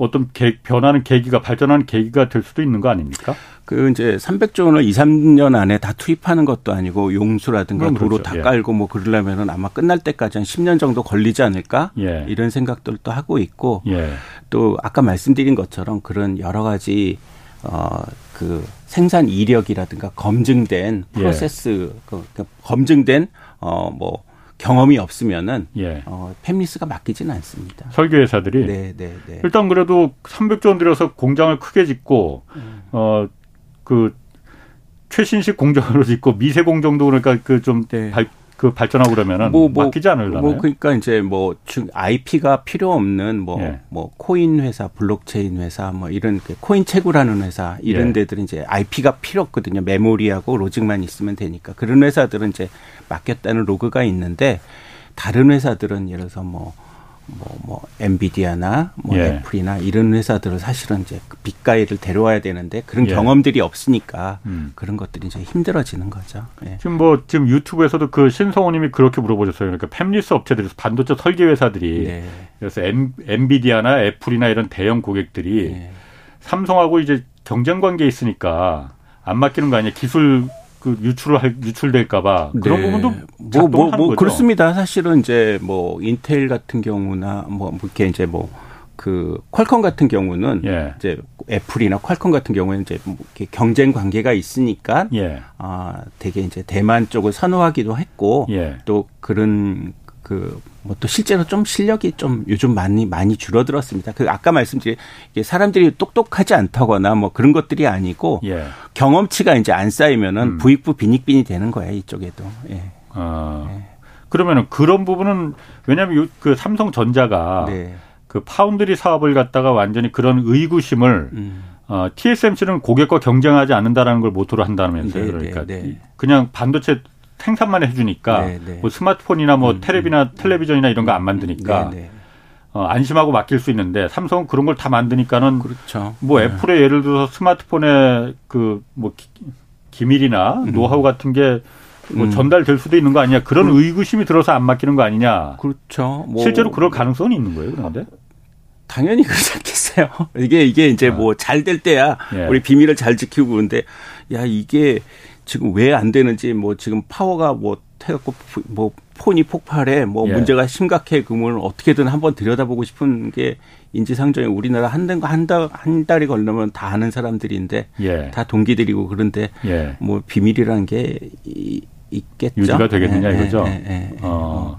어떤 개, 변하는 계기가 발전하는 계기가 될 수도 있는 거 아닙니까? 그 이제 300조 원을 2, 3년 안에 다 투입하는 것도 아니고 용수라든가 도로 그렇죠. 다 예. 깔고 뭐 그러려면은 아마 끝날 때까지 한 10년 정도 걸리지 않을까? 예. 이런 생각들도 하고 있고 예. 또 아까 말씀드린 것처럼 그런 여러 가지 어그 생산 이력이라든가 검증된 예. 프로세스 그, 그 검증된 어뭐 경험이 없으면은 예. 어, 팹리스가 맡기지는 않습니다. 설계 회사들이 네, 네, 네. 일단 그래도 300조 원 들여서 공장을 크게 짓고 음. 어그 최신식 공정으로 짓고 미세 공정도 그러니까 그좀 네. 그 발전하고 그러면은 뭐, 뭐, 맡기지 않을라나요? 뭐 그러니까 이제 뭐 IP가 필요 없는 뭐뭐 예. 뭐 코인 회사, 블록체인 회사 뭐 이런 그 코인 채굴하는 회사 이런 예. 데들은 이제 IP가 필요 없거든요. 메모리하고 logic만 있으면 되니까 그런 회사들은 이제 맡겼다는 log가 있는데 다른 회사들은 예를 들어서 뭐 뭐, 뭐, 엔비디아나, 뭐, 예. 애플이나 이런 회사들을 사실은 이제 그 big guy를 데려와야 되는데 그런 예. 경험들이 없으니까 음. 그런 것들이 이제 힘들어지는 거죠. 예. 지금 뭐, 지금 유튜브에서도 그 신성호 님이 그렇게 물어보셨어요. 그러니까 팹리스 업체들이 반도체 설계 회사들이 네. 그래서 엔, 엔비디아나 애플이나 이런 대형 고객들이 네. 삼성하고 이제 경쟁 관계에 있으니까 안 맡기는 거 아니냐. 기술 그 유출을 할 유출될까봐 그런 네. 부분도 뭐, 뭐, 뭐 그렇습니다. 사실은 이제 뭐 인텔 같은 경우나 뭐, 뭐 이렇게 이제 뭐 그 퀄컴 같은 경우는 예. 이제 애플이나 퀄컴 같은 경우에는 이제 뭐 이렇게 경쟁 관계가 있으니까 예. 아 되게 이제 대만 쪽을 선호하기도 했고 예. 또 그런 그 뭐 또 실제로 좀 실력이 좀 요즘 많이 많이 줄어들었습니다. 그 아까 말씀드린 이게 사람들이 똑똑하지 않다거나 뭐 그런 것들이 아니고 예. 경험치가 이제 안 쌓이면은 음. 부익부 빈익빈이 되는 거예요 이쪽에도. 예. 아. 예. 그러면은 그런 부분은 왜냐하면 그 삼성전자가 네. 그 파운드리 사업을 갖다가 완전히 그런 의구심을 음. 어, TSMC는 고객과 경쟁하지 않는다라는 걸 모토로 한다면서요. 네, 그러니까 네, 네. 그냥 반도체 생산만 해주니까 네, 네. 뭐 스마트폰이나 뭐 음, 텔레비나 음, 텔레비전이나 이런 거 안 만드니까 네, 네. 어, 안심하고 맡길 수 있는데 삼성은 그런 걸 다 만드니까는 그렇죠. 뭐 네. 애플의 예를 들어서 스마트폰의 그 뭐 기밀이나 음. 노하우 같은 게 뭐 음. 전달될 수도 있는 거 아니냐 그런 음. 의구심이 들어서 안 맡기는 거 아니냐. 그렇죠. 뭐 실제로 그럴 가능성은 있는 거예요, 그런데? 당연히 그렇지 않겠어요. 이게 이게 이제 아. 뭐잘 될 때야 예. 우리 비밀을 잘 지키고 그런데 야 이게 지금 왜 안 되는지 뭐 지금 파워가 뭐 해갖고 뭐 폰이 폭발해 뭐 예. 문제가 심각해 그러면 어떻게든 한번 들여다보고 싶은 게 인지상정에 우리나라 한달한달한 달이 걸리면 다 아는 사람들인데 예. 다 동기들이고 그런데 예. 뭐 비밀이라는 게 있겠죠. 유지가 되겠느냐 예, 이거죠. 예, 어. 어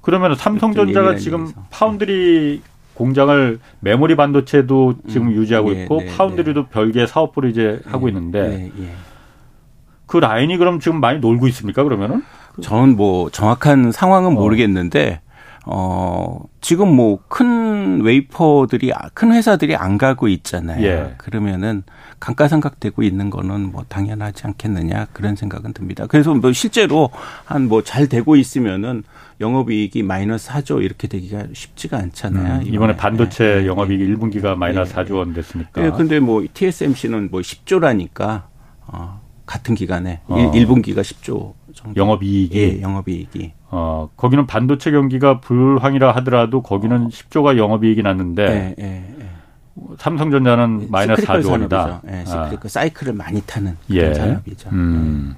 그러면 삼성전자가 지금 파운드리 공장을 메모리 반도체도 지금 음, 유지하고 있고 네, 파운드리도 네. 별개 사업부를 이제 하고 있는데 그 라인이 그럼 지금 많이 놀고 있습니까? 그러면은? 저는 뭐 정확한 상황은 어. 모르겠는데 어, 지금 뭐 큰 웨이퍼들이, 큰 회사들이 안 가고 있잖아요. 예. 그러면은 감가상각되고 있는 거는 뭐 당연하지 않겠느냐 그런 생각은 듭니다. 그래서 뭐 실제로 한 뭐 잘 되고 있으면은 영업이익이 마이너스 4조 이렇게 되기가 쉽지가 않잖아요. 음, 이번에 반도체 네. 영업이익 1분기가 마이너스 네. 4조 원 됐으니까. 네, 근데 뭐 TSMC는 뭐 10조라니까 어, 같은 기간에 어. 1, 분기가 10조 정도. 영업이익이. 예, 영업이익이. 어, 거기는 반도체 경기가 불황이라 하더라도 거기는 어. 10조가 영업이익이 났는데. 예, 예, 예. 삼성전자는 마이너스 4조 원이다. 예, 아. 그 사이클을 많이 타는 예. 산업이죠. 음.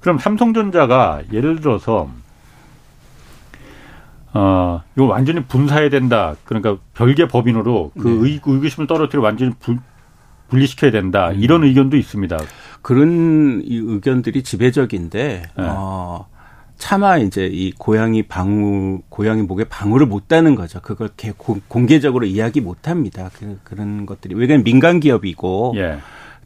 그럼 삼성전자가 예를 들어서 어, 이거 완전히 분사해야 된다. 그러니까 별개 법인으로 그 네. 의, 의구심을 떨어뜨려 완전히 분, 분리시켜야 된다. 음. 이런 의견도 있습니다. 그런 이 의견들이 지배적인데 네. 어, 차마 이제 이 고양이 방울 고양이 목에 방울을 못 따는 거죠. 그걸 개, 공개적으로 이야기 못 합니다. 그, 그런 것들이 왜냐면 민간 기업이고 예.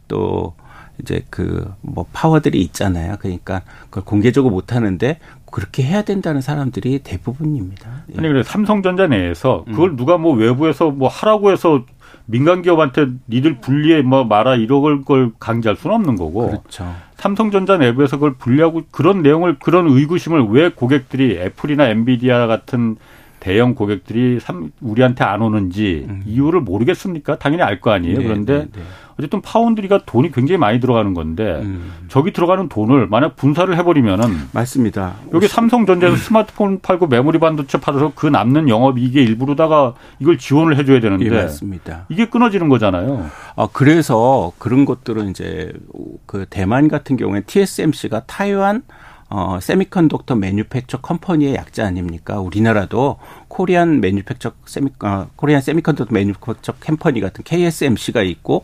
또 이제 그 뭐 파워들이 있잖아요. 그러니까 그걸 공개적으로 못 하는데 그렇게 해야 된다는 사람들이 대부분입니다. 예. 아니 그래 삼성전자 내에서 그걸 음. 누가 뭐 외부에서 뭐 하라고 해서 민간 기업한테 니들 분리해 뭐 말아 이런 걸 강제할 수는 없는 거고. 그렇죠. 삼성전자 내부에서 그걸 분리하고 그런 내용을 그런 의구심을 왜 고객들이 애플이나 엔비디아 같은 대형 고객들이 우리한테 안 오는지 음. 이유를 모르겠습니까? 당연히 알 거 아니에요. 네, 그런데 네, 네. 어쨌든 파운드리가 돈이 굉장히 많이 들어가는 건데 음. 저기 들어가는 돈을 만약 분사를 해버리면은 맞습니다. 여기 삼성전자에서 음. 스마트폰 팔고 메모리 반도체 팔아서 그 남는 영업 이익의 일부로다가 이걸 지원을 해줘야 되는데 예, 맞습니다. 이게 끊어지는 거잖아요. 아 그래서 그런 것들은 이제 그 대만 같은 경우에 TSMC가 타이완 어, 세미컨덕터 매뉴팩처 컴퍼니의 약자 아닙니까? 우리나라도 코리안 매뉴팩처 세미 어, 코리안 세미컨덕터 매뉴팩처 컴퍼니 같은 KSMC가 있고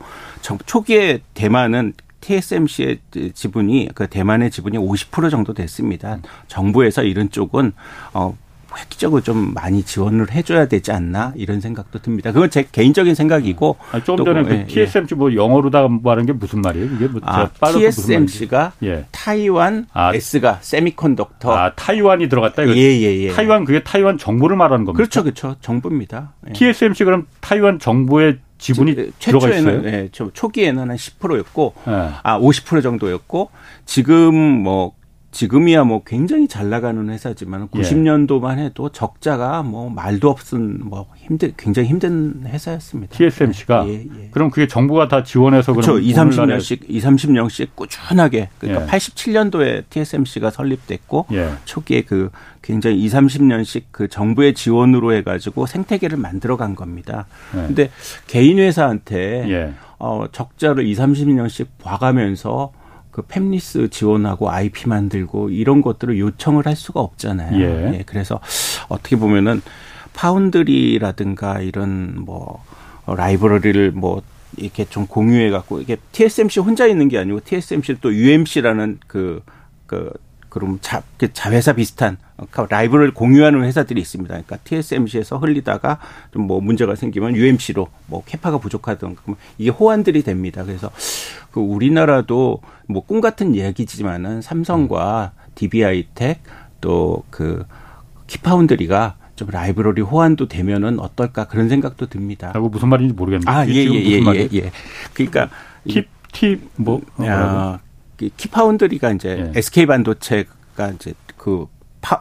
초기에 대만은 TSMC의 지분이 그 대만의 지분이 50% 정도 됐습니다. 정부에서 이런 쪽은 어 획기적으로 좀 많이 지원을 해줘야 되지 않나 이런 생각도 듭니다. 그건 제 개인적인 생각이고 아니, 좀 전에 그 예, TSMC 뭐 영어로다 말한 게 무슨 말이에요? 그게 뭐 아, TSMC가 예. 타이완 아, S가 세미컨덕터 아 타이완이 들어갔다 이거 예예예 예, 예. 타이완 그게 타이완 정부를 말하는 겁니다. 그렇죠, 그렇죠. 정부입니다. 예. TSMC 그럼 타이완 정부의 지분이 들어가 있어요? 예, 초기에는 한 10%였고 예. 아50% 정도였고 지금 뭐 지금이야 뭐 굉장히 잘 나가는 회사지만 90년도만 예. 해도 적자가 뭐 말도 없은 뭐 힘들 굉장히 힘든 회사였습니다. TSMC가 예, 예. 그럼 그게 정부가 다 지원해서 그렇죠. 2, 30년씩 2, 30년씩 꾸준하게 그러니까 예. 87년도에 TSMC가 설립됐고 예. 초기에 그 굉장히 2, 30년씩 그 정부의 지원으로 해 가지고 생태계를 만들어 간 겁니다. 예. 근데 개인 회사한테 예. 어 적자를 2, 30년씩 봐 가면서 그 팹리스 지원하고 IP 만들고 이런 것들을 요청을 할 수가 없잖아요. 예. 예. 그래서 어떻게 보면은 파운드리라든가 이런 뭐 라이브러리를 뭐 이렇게 좀 공유해 갖고 이게 TSMC 혼자 있는 게 아니고 TSMC 또 UMC라는 그, 그 그럼 자, 그 자회사 비슷한 라이브를 공유하는 회사들이 있습니다. 그러니까 TSMC에서 흘리다가 좀 뭐 문제가 생기면 UMC로 뭐 캐파가 부족하던 그러면 이게 호환들이 됩니다. 그래서 그 우리나라도 뭐 꿈 같은 이야기지만은 삼성과 DB하이텍 또그 키파운드리가 좀 라이브러리 호환도 되면은 어떨까 그런 생각도 듭니다. 하고 무슨 말인지 모르겠는데. 아, 예, 예, 예, 예, 예. 그러니까 팁, 팁, 뭐, 야, 키파운드리가 이제 예. SK 반도체가 이제 그 파,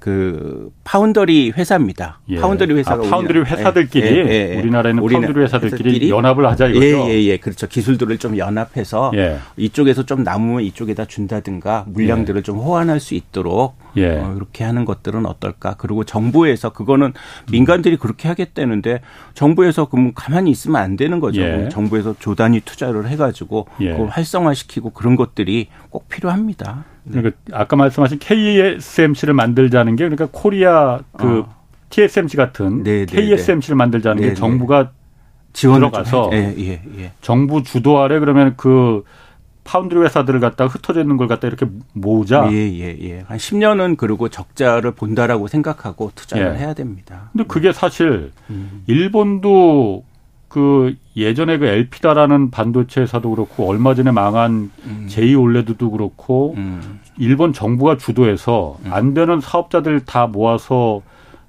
그 파운더리 회사입니다. 예. 파운더리 회사가 아, 파운더리 회사들끼리 예, 예, 예. 우리나라에는 파운더리 회사들끼리, 회사들끼리 연합을 하자 이거죠. 예, 예, 예. 그렇죠. 기술들을 좀 연합해서 예. 이쪽에서 좀 남으면 이쪽에다 준다든가 물량들을 예. 좀 호환할 수 있도록 예. 어, 이렇게 하는 것들은 어떨까? 그리고 정부에서 그거는 민간들이 그렇게 하겠다는데 정부에서 그럼 가만히 있으면 안 되는 거죠. 정부에서 조단위 투자를 해가지고 그걸 활성화시키고 그런 것들이 꼭 필요합니다. 그러니까 아까 말씀하신 KSMC를 만들자는 게 그러니까 코리아 그 어. TSMC 같은 네, 네, KSMC를 만들자는 네, 게 정부가 들어가서 예, 예, 예. 정부 주도 아래 그러면 그 파운드리 회사들을 갖다가 흩어져 있는 걸 갖다 이렇게 모으자. 예, 예, 예. 한 10년은 그리고 적자를 본다라고 생각하고 투자를 예. 해야 됩니다. 근데 그게 사실 음. 일본도 그 예전에 그 엘피다라는 반도체 회사도 그렇고 얼마 전에 망한 음. 제이 올레드도 그렇고 음. 일본 정부가 주도해서 음. 안 되는 사업자들 다 모아서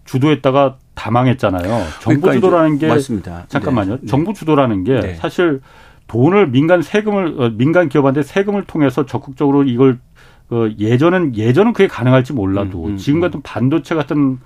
주도했다가 다 망했잖아요. 정부 그러니까 주도라는 게 맞습니다. 잠깐만요. 네. 정부 주도라는 게 네. 사실 돈을 민간 세금을 어, 민간 기업한테 세금을 통해서 적극적으로 이걸 어, 예전은 예전은 그게 가능할지 몰라도 음, 음, 지금 같은 음. 반도체 같은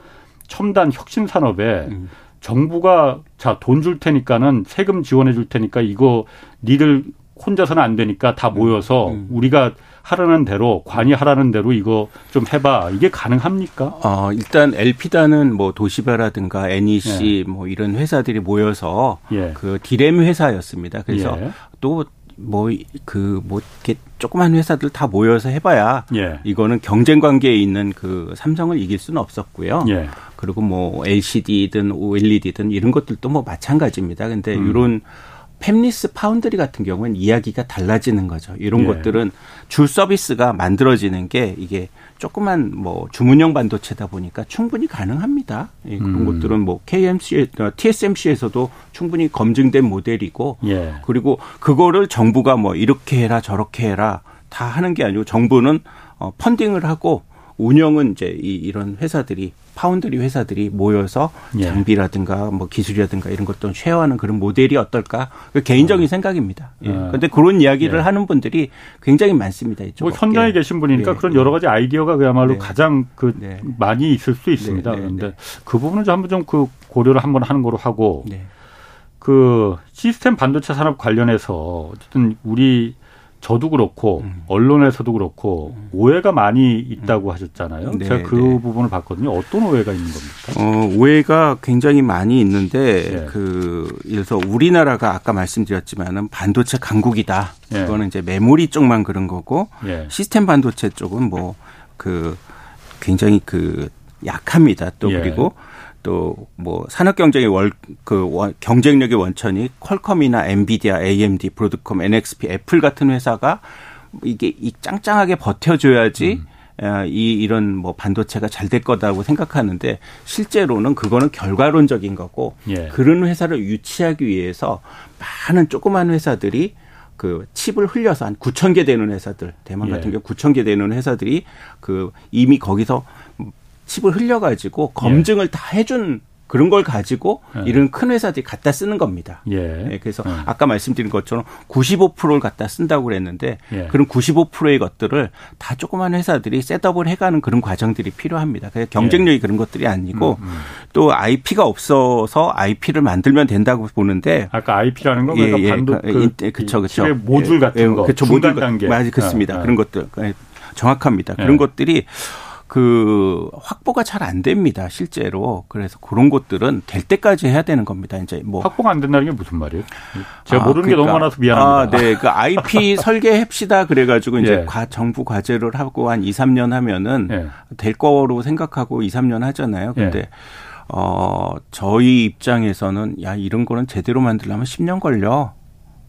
첨단 혁신 산업에 음. 정부가 자 돈 줄 테니까는 세금 지원해 줄 테니까 이거 니들 혼자서는 안 되니까 다 모여서 음. 우리가 하라는 대로 관이 하라는 대로 이거 좀 해봐 이게 가능합니까? 어, 일단 엘피다는 뭐 도시바라든가 NEC 예. 뭐 이런 회사들이 모여서 예. 그 디램 회사였습니다. 그래서 예. 또 뭐 그뭐 뭐 이렇게 조그만 회사들 다 모여서 해봐야 예. 이거는 경쟁 관계에 있는 그 삼성을 이길 수는 없었고요. 예. 그리고 뭐 LCD든 OLED든 이런 것들도 뭐 마찬가지입니다. 근데 음. 이런 팹리스 파운드리 같은 경우는 이야기가 달라지는 거죠. 이런 예. 것들은 줄 서비스가 만들어지는 게 이게 조그만 뭐 주문형 반도체다 보니까 충분히 가능합니다. 예, 그런 음. 것들은 뭐 KMC, 어, TSMC에서도 충분히 검증된 모델이고 예. 그리고 그거를 정부가 뭐 이렇게 해라 저렇게 해라 다 하는 게 아니고 정부는 어 펀딩을 하고 운영은 이제 이 이런 회사들이 파운드리 회사들이 모여서 예. 장비라든가 뭐 기술이라든가 이런 것도 쉐어하는 그런 모델이 어떨까? 그 개인적인 어. 생각입니다. 예. 그런데 어. 그런 이야기를 예. 하는 분들이 굉장히 많습니다. 이쪽 뭐 현장에 계신 분이니까 예. 그런 여러 가지 아이디어가 그야말로 네. 가장 그 네. 많이 있을 수 있습니다. 네. 네 그런데 네. 그 부분은 좀 한번 좀 그 고려를 한번 하는 거로 하고 네. 그 시스템 반도체 산업 관련해서 어쨌든 우리 저도 그렇고 음. 언론에서도 그렇고 음. 오해가 많이 있다고 음. 하셨잖아요. 네, 제가 그 네. 부분을 봤거든요. 어떤 오해가 있는 겁니까? 어, 오해가 굉장히 많이 있는데 네. 그 그래서 우리나라가 아까 말씀드렸지만은 반도체 강국이다. 네. 그거는 이제 메모리 쪽만 그런 거고 예. 시스템 반도체 쪽은 뭐 그 굉장히 그 약합니다. 또 예. 그리고 또 뭐 산업 경쟁의 월 그 경쟁력의 원천이 퀄컴이나 엔비디아, AMD, 브로드컴, NXP, 애플 같은 회사가 이게 이 짱짱하게 버텨줘야지 음. 이 이런 뭐 반도체가 잘 될 거다고 생각하는데 실제로는 그거는 결과론적인 거고 예. 그런 회사를 유치하기 위해서 많은 조그만 회사들이 그 칩을 흘려서 한 9천 개 되는 회사들 대만 같은 예. 경우 9천 개 되는 회사들이 그 이미 거기서 칩을 흘려가지고 검증을 예. 다 해준 그런 걸 가지고 예. 이런 큰 회사들이 갖다 쓰는 겁니다. 예. 네, 그래서 예. 아까 말씀드린 것처럼 95%를 갖다 쓴다고 그랬는데 예. 그런 95%의 것들을 다 조그만 회사들이 셋업을 해가는 그런 과정들이 필요합니다. 그래서 경쟁력이 예. 그런 것들이 아니고 음, 음. 또 IP가 없어서 IP를 만들면 된다고 보는데 아까 IP라는 건 그러니까 예, 반도 그, 그쵸 그쵸 모듈 같은 거 그쵸 모듈 단계 맞아 그렇습니다. 아, 아. 그런 것들 정확합니다. 그런 것들이 그 확보가 잘 안 됩니다. 실제로. 그래서 그런 것들은 될 때까지 해야 되는 겁니다. 이제 뭐 확보가 안 된다는 게 무슨 말이에요? 제가 아, 모르는 그러니까, 게 너무. 많아서 미안합니다. 아, 네. 그 IP 설계합시다 그래 가지고 이제 예. 과, 정부 과제를 하고 한 2, 3년 하면은 예. 될 거로 생각하고 2, 3년 하잖아요. 근데 예. 어, 저희 입장에서는 야, 이런 거는 제대로 만들려면 10년 걸려.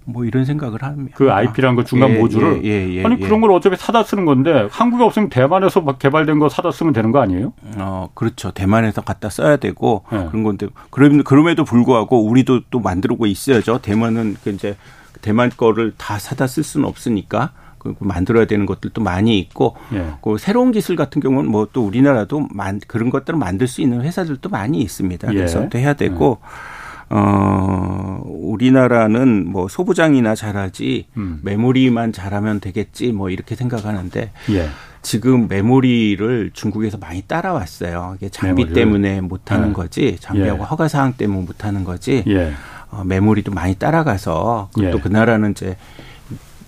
뭐 이런 생각을 합니다. 그 IP라는 거 중간 예, 모듈을 예, 예, 예, 아니 그런 걸 어차피 사다 쓰는 건데 한국에 없으면 대만에서 개발된 거 사다 쓰면 되는 거 아니에요? 어 그렇죠. 대만에서 갖다 써야 되고 예. 그런 건데 그럼 그럼에도 불구하고 우리도 또 만들고 있어야죠. 대만은 그 이제 대만 거를 다 사다 쓸 수는 없으니까. 그 만들어야 되는 것들도 많이 있고 예. 그 새로운 기술 같은 경우는 뭐 또 우리나라도 만, 그런 것들을 만들 수 있는 회사들도 많이 있습니다. 그래서 예. 또 해야 되고 예. 어, 우리나라는 뭐 소부장이나 잘하지 음. 메모리만 잘하면 되겠지 뭐 이렇게 생각하는데 예. 지금 메모리를 중국에서 많이 따라왔어요. 이게 장비 메모리를. 때문에 못하는 예. 거지 장비하고 예. 허가 사항 때문에 못하는 거지 예. 어, 메모리도 많이 따라가서 또 그 나라는 이제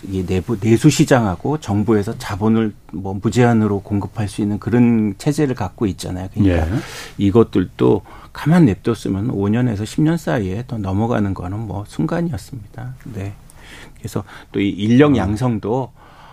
이 내부 내수 시장하고 정부에서 자본을 뭐 무제한으로 공급할 수 있는 그런 체제를 갖고 있잖아요. 그러니까 예. 이것들도 가만 냅뒀으면 5년에서 10년 사이에 또 넘어가는 거는 뭐 순간이었습니다. 네. 그래서 또 이 인력 음. 양성도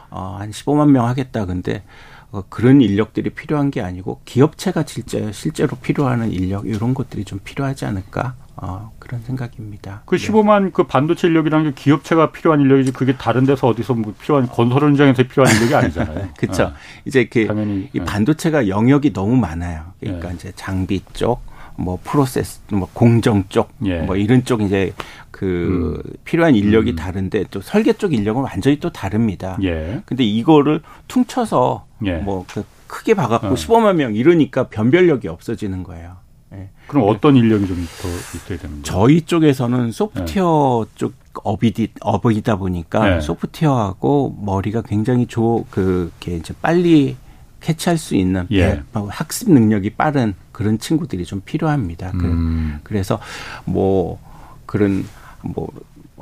어, 한 15만 명 하겠다. 근데 어, 그런 인력들이 필요한 게 아니고 기업체가 실제 실제로 필요하는 인력 이런 것들이 좀 필요하지 않을까 어, 그런 생각입니다. 그 15만 네. 그 반도체 인력이라는 게 기업체가 필요한 인력이지 그게 다른 데서 어디서 뭐 필요한 건설 현장에서 필요한 인력이 아니잖아요. 그렇죠. 어. 이제 그 당연히 이 네. 반도체가 영역이 너무 많아요. 그러니까 네. 이제 장비 쪽, 뭐 프로세스, 뭐 공정 쪽, 예. 뭐 이런 쪽 이제 그 음. 필요한 인력이 음. 다른데 또 설계 쪽 인력은 완전히 또 다릅니다. 예. 근데 이거를 퉁쳐서 예. 뭐그 크게 봐갖고 어. 15만 명 이러니까 변별력이 없어지는 거예요. 예. 그럼 어떤 인력이 좀 더 있어야 되는 거예요? 저희 쪽에서는 소프트웨어 네. 쪽 업이디 업이다 보니까 네. 소프트웨어하고 머리가 굉장히 조 그게 이제 빨리 캐치할 수 있는 예. 학습 능력이 빠른 그런 친구들이 좀 필요합니다. 그 음. 그래서 뭐 그런 뭐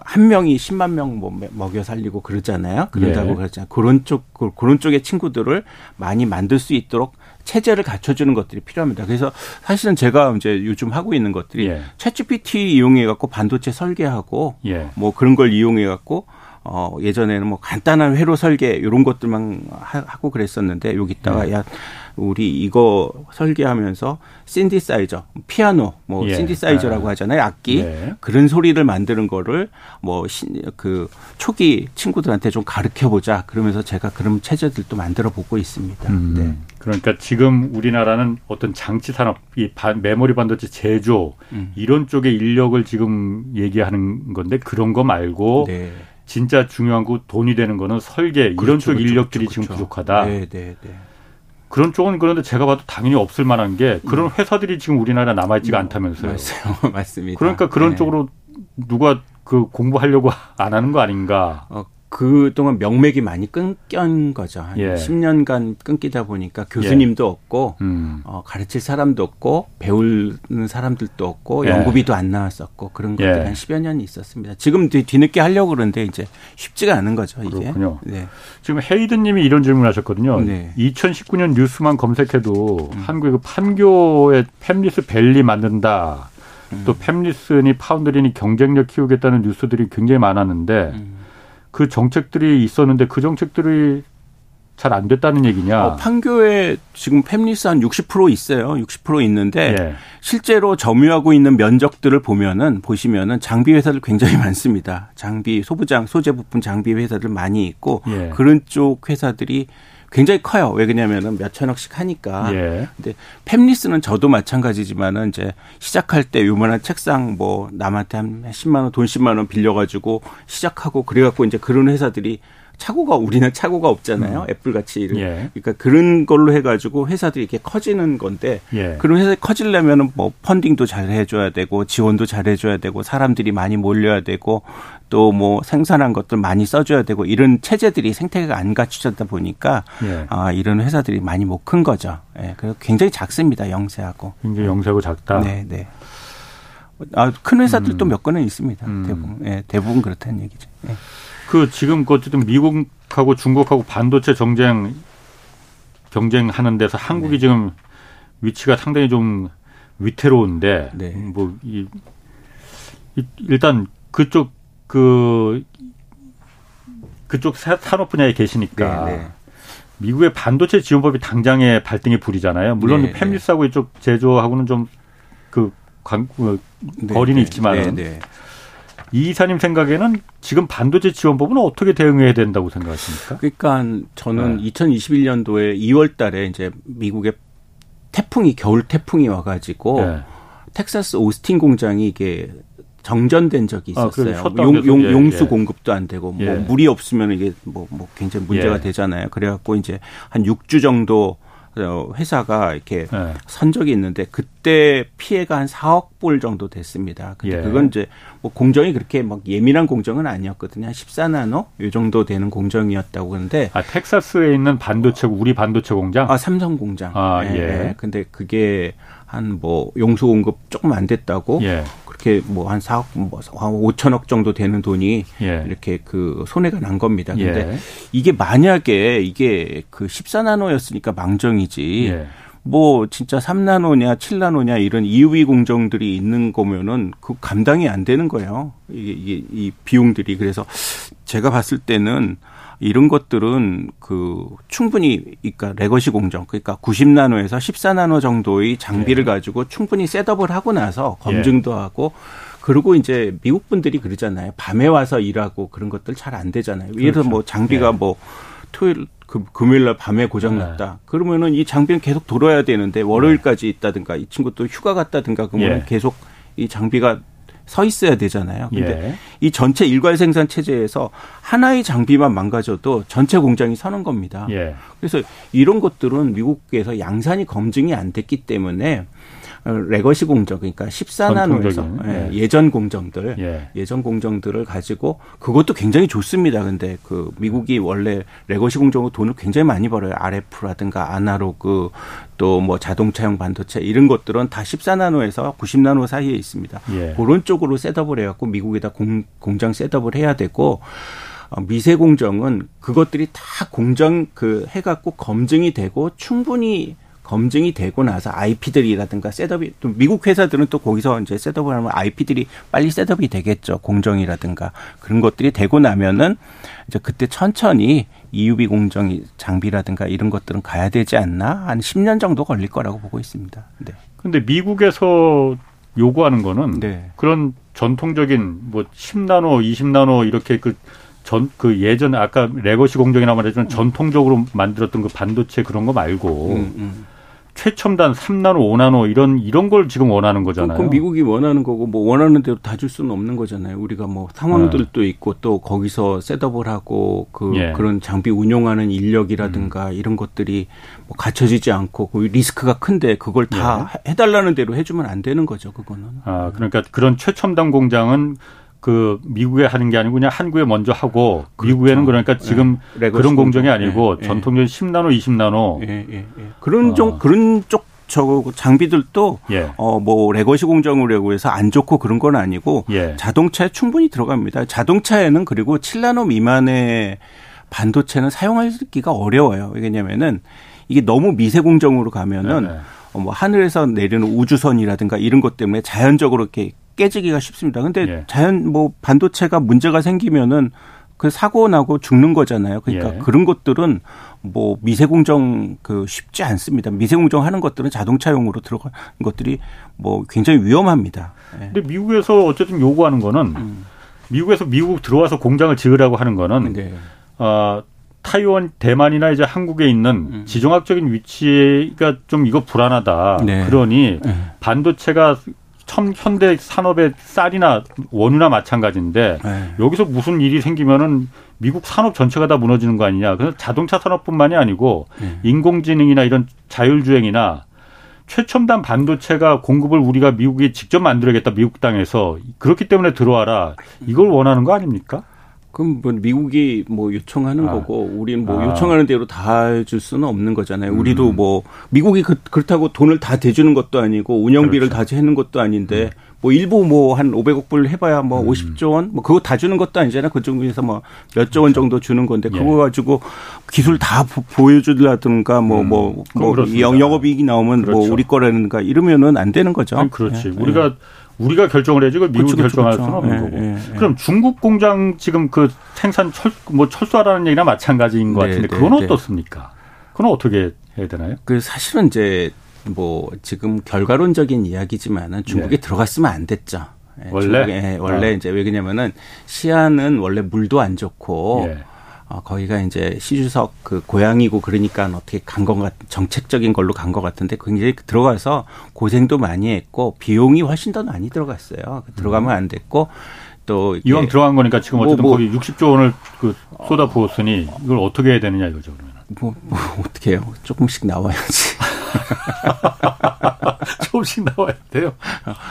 한 명이 10만 명 뭐 먹여 살리고 그러잖아요. 그런다고 예. 그러잖아요. 그런 쪽 그런 쪽의 친구들을 많이 만들 수 있도록 체제를 갖춰주는 것들이 필요합니다. 그래서 사실은 제가 이제 요즘 하고 있는 것들이 예. 챗GPT 이용해 갖고 반도체 설계하고 예. 뭐 그런 걸 이용해 갖고 어 예전에는 뭐 간단한 회로 설계 이런 것들만 하 고 그랬었는데 여기다가 예. 야 우리 이거 설계하면서 신디사이저, 피아노, 뭐 예. 신디사이저라고 아. 하잖아요. 악기. 네. 그런 소리를 만드는 거를 뭐 그 초기 친구들한테 좀 가르쳐 보자. 그러면서 제가 그런 체제들도 만들어 보고 있습니다. 음. 네. 그러니까 지금 우리나라는 어떤 장치 산업, 이 메모리 반도체 제조 음. 이런 쪽의 인력을 지금 얘기하는 건데 그런 거 말고 네. 진짜 중요한 거 돈이 되는 거는 설계 이런 그렇죠, 쪽 그렇죠, 인력들이 그렇죠, 지금 부족하다. 네, 네, 네. 그런 쪽은 그런데 제가 봐도 당연히 없을 만한 게 그런 음. 회사들이 지금 우리나라에 남아있지가 음, 않다면서요. 맞아요. 맞습니다. 그러니까 그런 네. 쪽으로 누가 그 공부하려고 안 하는 거 아닌가. 어, 그동안 명맥이 많이 끊긴 거죠. 한 예. 10년간 끊기다 보니까 교수님도 예. 없고 음. 어, 가르칠 사람도 없고 배우는 사람들도 없고 예. 연구비도 안 나왔었고 그런 것들이 예. 한 10여 년이 있었습니다. 지금 뒤늦게 하려고 그러는데 이제 쉽지가 않은 거죠. 이게. 그렇군요. 네. 지금 헤이든 님이 이런 질문을 하셨거든요. 네. 2019년 뉴스만 검색해도 음. 한국의 그 판교에 팸리스 벨리 만든다. 음. 또 팸리스니 파운드리니 경쟁력 키우겠다는 뉴스들이 굉장히 많았는데 음. 그 정책들이 있었는데 그 정책들이 잘 안 됐다는 얘기냐? 어, 판교에 지금 팹리스 한 60% 있어요. 60% 있는데 예. 실제로 점유하고 있는 면적들을 보면은 보시면은 장비 회사들 굉장히 많습니다. 장비 소부장 소재 부품 장비 회사들 많이 있고 예. 그런 쪽 회사들이 굉장히 커요. 왜 그러냐면은 몇 천억씩 하니까. 예. 근데 fabless는 저도 마찬가지지만은 이제 시작할 때 요만한 책상 뭐 남한테 한 10만 원, 돈 10만 원 빌려 가지고 시작하고 그래 갖고 이제 그런 회사들이 차고가 우리는 차고가 없잖아요. 음. 애플 같이 예. 그러니까 그런 걸로 해가지고 회사들이 이렇게 커지는 건데 예. 그런 회사 커지려면은 뭐 funding도 잘 해줘야 되고 지원도 잘 해줘야 되고 사람들이 많이 몰려야 되고 또 뭐 생산한 것들 많이 써줘야 되고 이런 체제들이 생태계가 안 갖추졌다 보니까 예. 아 이런 회사들이 많이 못 큰 거죠. 예. 그래서 굉장히 작습니다. 영세하고. 굉장히 영세하고 작다. 네, 네. 아, 큰 회사들도 음. 몇 건은 있습니다. 음. 대부분. 예, 대부분 그렇다는 얘기죠. 예. 그 지금 그 어쨌든 미국하고 중국하고 반도체 경쟁 경쟁하는 데서 한국이 네. 지금 위치가 상당히 좀 위태로운데 네. 뭐이 일단 그쪽 그 그쪽 산업 분야에 계시니까 네, 네. 미국의 반도체 지원법이 당장의 발등에 불이잖아요. 물론 네, 팹리스하고 네. 이쪽 제조하고는 좀그 그 거리는 있지만은 이 이사님 생각에는 지금 반도체 지원법은 어떻게 대응해야 된다고 생각하십니까? 그러니까 저는 네. 2021년도에 2월 달에 이제 미국의 태풍이 겨울 태풍이 와가지고 네. 텍사스 오스틴 공장이 이게 정전된 적이 아, 있었어요. 아, 용, 용, 예, 용수 예. 공급도 안 되고 뭐 예. 물이 없으면 이게 뭐, 뭐 굉장히 문제가 예. 되잖아요. 그래갖고 이제 한 6주 정도 어, 회사가 이렇게 네. 선적이 있는데 그때 피해가 한 4억 불 정도 됐습니다. 근데 예. 그건 이제 뭐 공정이 그렇게 막 예민한 공정은 아니었거든요. 한 14나노 요 정도 되는 공정이었다고 그러는데 아 텍사스에 있는 반도체 우리 반도체 공장? 아 삼성 공장. 아 예. 예. 근데 그게 한 뭐 용수 공급 조금 안 됐다고 예. 그렇게 뭐한 4억 뭐한 5천억 정도 되는 돈이 예. 이렇게 그 손해가 난 겁니다. 근데 예. 이게 만약에 이게 그 14나노였으니까 망정이지. 예. 뭐 진짜 3나노냐 7나노냐 이런 EUV 공정들이 있는 거면은 그 감당이 안 되는 거예요. 이게, 이게 이 비용들이 그래서 제가 봤을 때는 이런 것들은 그 충분히 그러니까 legacy 공정 그러니까 90나노에서 14나노 정도의 장비를 예. 가지고 충분히 setup을 하고 나서 검증도 예. 하고 그리고 이제 미국 분들이 그러잖아요. 밤에 와서 일하고 그런 것들 잘 안 되잖아요. 예를 들어 뭐 그렇죠. 장비가 예. 뭐 토요일 그 금요일 날 밤에 고장 났다. 네. 그러면은 이 장비는 계속 돌아야 되는데 월요일까지 있다든가 이 친구 또 휴가 갔다든가 그러면 예. 계속 이 장비가 서 있어야 되잖아요. 근데 예. 이 전체 일괄 생산 체제에서 하나의 장비만 망가져도 전체 공장이 서는 겁니다. 예. 그래서 이런 것들은 미국에서 양산이 검증이 안 됐기 때문에 legacy 공정 그러니까 14나노에서 예. 예. 전 공정들 예. 전 공정들을 가지고 그것도 굉장히 좋습니다. 근데 그 미국이 원래 legacy 공정으로 돈을 굉장히 많이 벌어요. RF라든가 아날로그 또 뭐 자동차용 반도체 이런 것들은 다 14나노에서 90나노 사이에 있습니다. 예. 그런 쪽으로 setup을 해갖고 미국에다 공, 공장 setup을 해야 되고 어, 미세 공정은 그것들이 다 공정 그 해갖고 검증이 되고 충분히 검증이 되고 나서 IP들이라든가 setup이 또 미국 회사들은 또 거기서 이제 setup을 하면 IP들이 빨리 setup이 되겠죠. 공정이라든가 그런 것들이 되고 나면은 이제 그때 천천히 EUV 공정 장비라든가 이런 것들은 가야 되지 않나 한 10년 정도 걸릴 거라고 보고 있습니다. 네. 근데 미국에서 요구하는 거는 네. 그런 전통적인 뭐 10나노, 20나노 이렇게 그 전, 그 예전에 아까 legacy 공정이나 말했지만 전통적으로 만들었던 그 반도체 그런 거 말고 음, 음. 최첨단 3나노, 5나노 이런 이런 걸 지금 원하는 거잖아요. 그럼 미국이 원하는 거고 뭐 원하는 대로 다 줄 수는 없는 거잖아요. 우리가 뭐 상황들도 네. 있고 또 거기서 셋업을 하고 그 예. 그런 장비 운용하는 인력이라든가 음. 이런 것들이 뭐 갖춰지지 않고 그 리스크가 큰데 그걸 다 예. 해달라는 대로 해주면 안 되는 거죠. 그거는. 아 그러니까 그런 최첨단 공장은 그 미국에 하는 게 아니고 그냥 한국에 먼저 하고 그렇죠. 미국에는 그러니까 지금 네. 그런 공정이 아니고 네. 전통적인 10나노, 20나노 예, 예, 예. 그런 좀 어. 그런 쪽 저 장비들도 예. 어뭐 legacy 공정이라고 해서 안 좋고 그런 건 아니고 예. 자동차에 충분히 들어갑니다. 자동차에는 그리고 7나노 미만의 반도체는 사용하기가 어려워요. 왜냐면은 이게 너무 미세 공정으로 가면은 네, 네. 어, 뭐 하늘에서 내리는 우주선이라든가 이런 것 때문에 자연적으로 이렇게 깨지기가 쉽습니다. 근데 예. 자연 뭐 반도체가 문제가 생기면은 그 사고 나고 죽는 거잖아요. 그러니까 예. 그런 것들은 뭐 미세 공정 그 쉽지 않습니다. 미세 공정 하는 것들은 자동차용으로 들어간 것들이 뭐 굉장히 위험합니다. 예. 근데 미국에서 어쨌든 요구하는 거는 음. 미국에서 미국 들어와서 공장을 지으라고 하는 거는 네. 어, 타이완, 대만이나 이제 한국에 있는 음. 지정학적인 위치가 좀 이거 불안하다. 네. 그러니 네. 반도체가 첨 현대 산업의 쌀이나 원유나 마찬가지인데 네. 여기서 무슨 일이 생기면은 미국 산업 전체가 다 무너지는 거 아니냐. 그래서 자동차 산업뿐만이 아니고 네. 인공지능이나 이런 자율주행이나 최첨단 반도체가 공급을 우리가 미국이 직접 만들어야겠다. 미국 땅에서 그렇기 때문에 들어와라. 이걸 원하는 거 아닙니까? 그럼 뭐 미국이 뭐 요청하는 아. 거고 우리는 뭐 아. 요청하는 대로 다 줄 수는 없는 거잖아요. 음. 우리도 뭐 미국이 그, 렇다고 돈을 다 대주는 것도 아니고 운영비를 그렇죠. 다 해는 것도 아닌데 음. 뭐 일부 뭐 한 500억 불 해봐야 뭐 음. 50조 원 뭐 그거 다 주는 것도 아니잖아요. 그 중에서 뭐 몇조 원 그렇죠. 정도 주는 건데 예. 그거 가지고 기술 다 보여주라든가 뭐 뭐뭐 음. 뭐, 뭐 영업이익이 나오면 뭐 그렇죠. 뭐 우리 거라는가 이러면은 안 되는 거죠. 그렇지. 예. 우리가 예. 우리가 결정을 해야지 그 미국이 그렇죠, 결정할 그렇죠. 수는 없는 예, 거고. 예, 예. 그럼 중국 공장 지금 그 생산 철 뭐 철수하라는 얘기나 마찬가지인 것 네, 같은데 네, 그건 네. 어떻습니까? 그건 어떻게 해야 되나요? 그 사실은 이제 뭐 지금 결과론적인 이야기지만은 중국에 네. 들어갔으면 안 됐죠. 예, 원래 중국에, 원래 어. 이제 왜 그러냐면은 시안은 원래 물도 안 좋고 예. 어, 거기가 이제 시주석 그 고향이고 그러니까 어떻게 간 것 같, 정책적인 걸로 간 것 같은데 굉장히 들어가서 고생도 많이 했고 비용이 훨씬 더 많이 들어갔어요. 들어가면 안 됐고 또 이왕 들어간 거니까 지금 뭐, 어쨌든 뭐, 뭐, 거기 60조 원을 그 쏟아 부었으니 이걸 어떻게 해야 되느냐 이거죠 그러면. 뭐, 뭐 어떻게 해요? 조금씩 나와야지. 조금씩 나와야 돼요.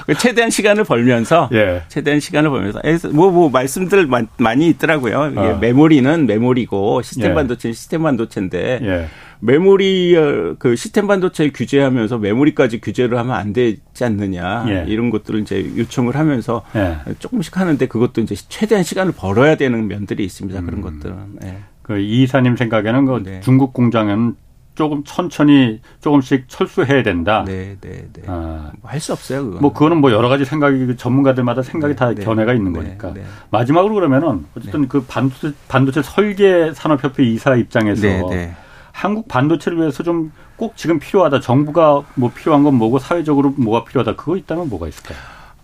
그 최대한 시간을 벌면서 예. 최대한 시간을 벌면서 뭐뭐 뭐 말씀들 많이 있더라고요. 이게 어. 메모리는 메모리고 시스템 예. 반도체는 시스템 반도체인데 예. 메모리 어, 그 시스템 반도체 규제하면서 메모리까지 규제를 하면 안 되지 않느냐 예. 이런 것들을 이제 요청을 하면서 예. 조금씩 하는데 그것도 이제 최대한 시간을 벌어야 되는 면들이 있습니다. 그런 음. 것들은. 예. 그 이사님 생각에는 그 네. 중국 공장은 조금 천천히 조금씩 철수해야 된다. 네, 네, 네. 아, 뭐 할수 없어요. 그거는. 뭐 그거는 뭐 여러 가지 생각이 그 전문가들마다 생각이 네, 다 네, 견해가 있는 네, 거니까. 네. 마지막으로 그러면은 어쨌든 네. 그 반도체, 반도체 설계 산업협회 이사 입장에서 네, 한국 반도체를 위해서 좀 꼭 지금 필요하다. 정부가 뭐 필요한 건 뭐고 사회적으로 뭐가 필요하다. 그거 있다면 뭐가 있을까요?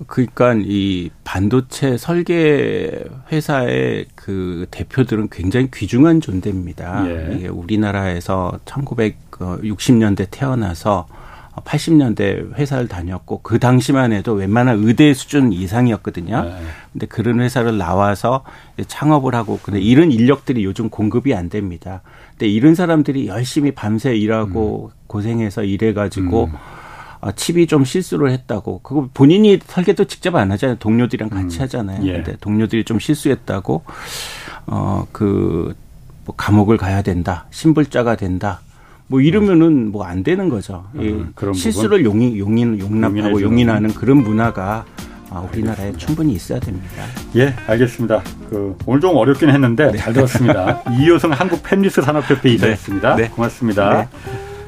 그러니까 이 반도체 설계 회사의 그 대표들은 굉장히 귀중한 존재입니다. 예. 이게 우리나라에서 1960년대 태어나서 80년대 회사를 다녔고 그 당시만 해도 웬만한 의대 수준 이상이었거든요. 네. 근데 그런 회사를 나와서 창업을 하고 근데 이런 인력들이 요즘 공급이 안 됩니다. 근데 이런 사람들이 열심히 밤새 일하고 음. 고생해서 일해 가지고 음. 아, 칩이 좀 실수를 했다고. 그거 본인이 설계도 직접 안 하잖아요. 동료들이랑 같이 음. 하잖아요. 예. 근데 동료들이 좀 실수했다고 어, 그, 뭐 감옥을 가야 된다. 신불자가 된다. 뭐 이러면은 뭐 안 되는 거죠. 음, 이 실수를 용인, 용인, 용납하고 용인하는 그런 문화가 아, 우리나라에 충분히 있어야 됩니다. 예, 알겠습니다. 그, 오늘 좀 어렵긴 했는데 네. 잘 들었습니다. 이효성 한국 펜리스 산업협회 네. 이사였습니다. 네. 고맙습니다.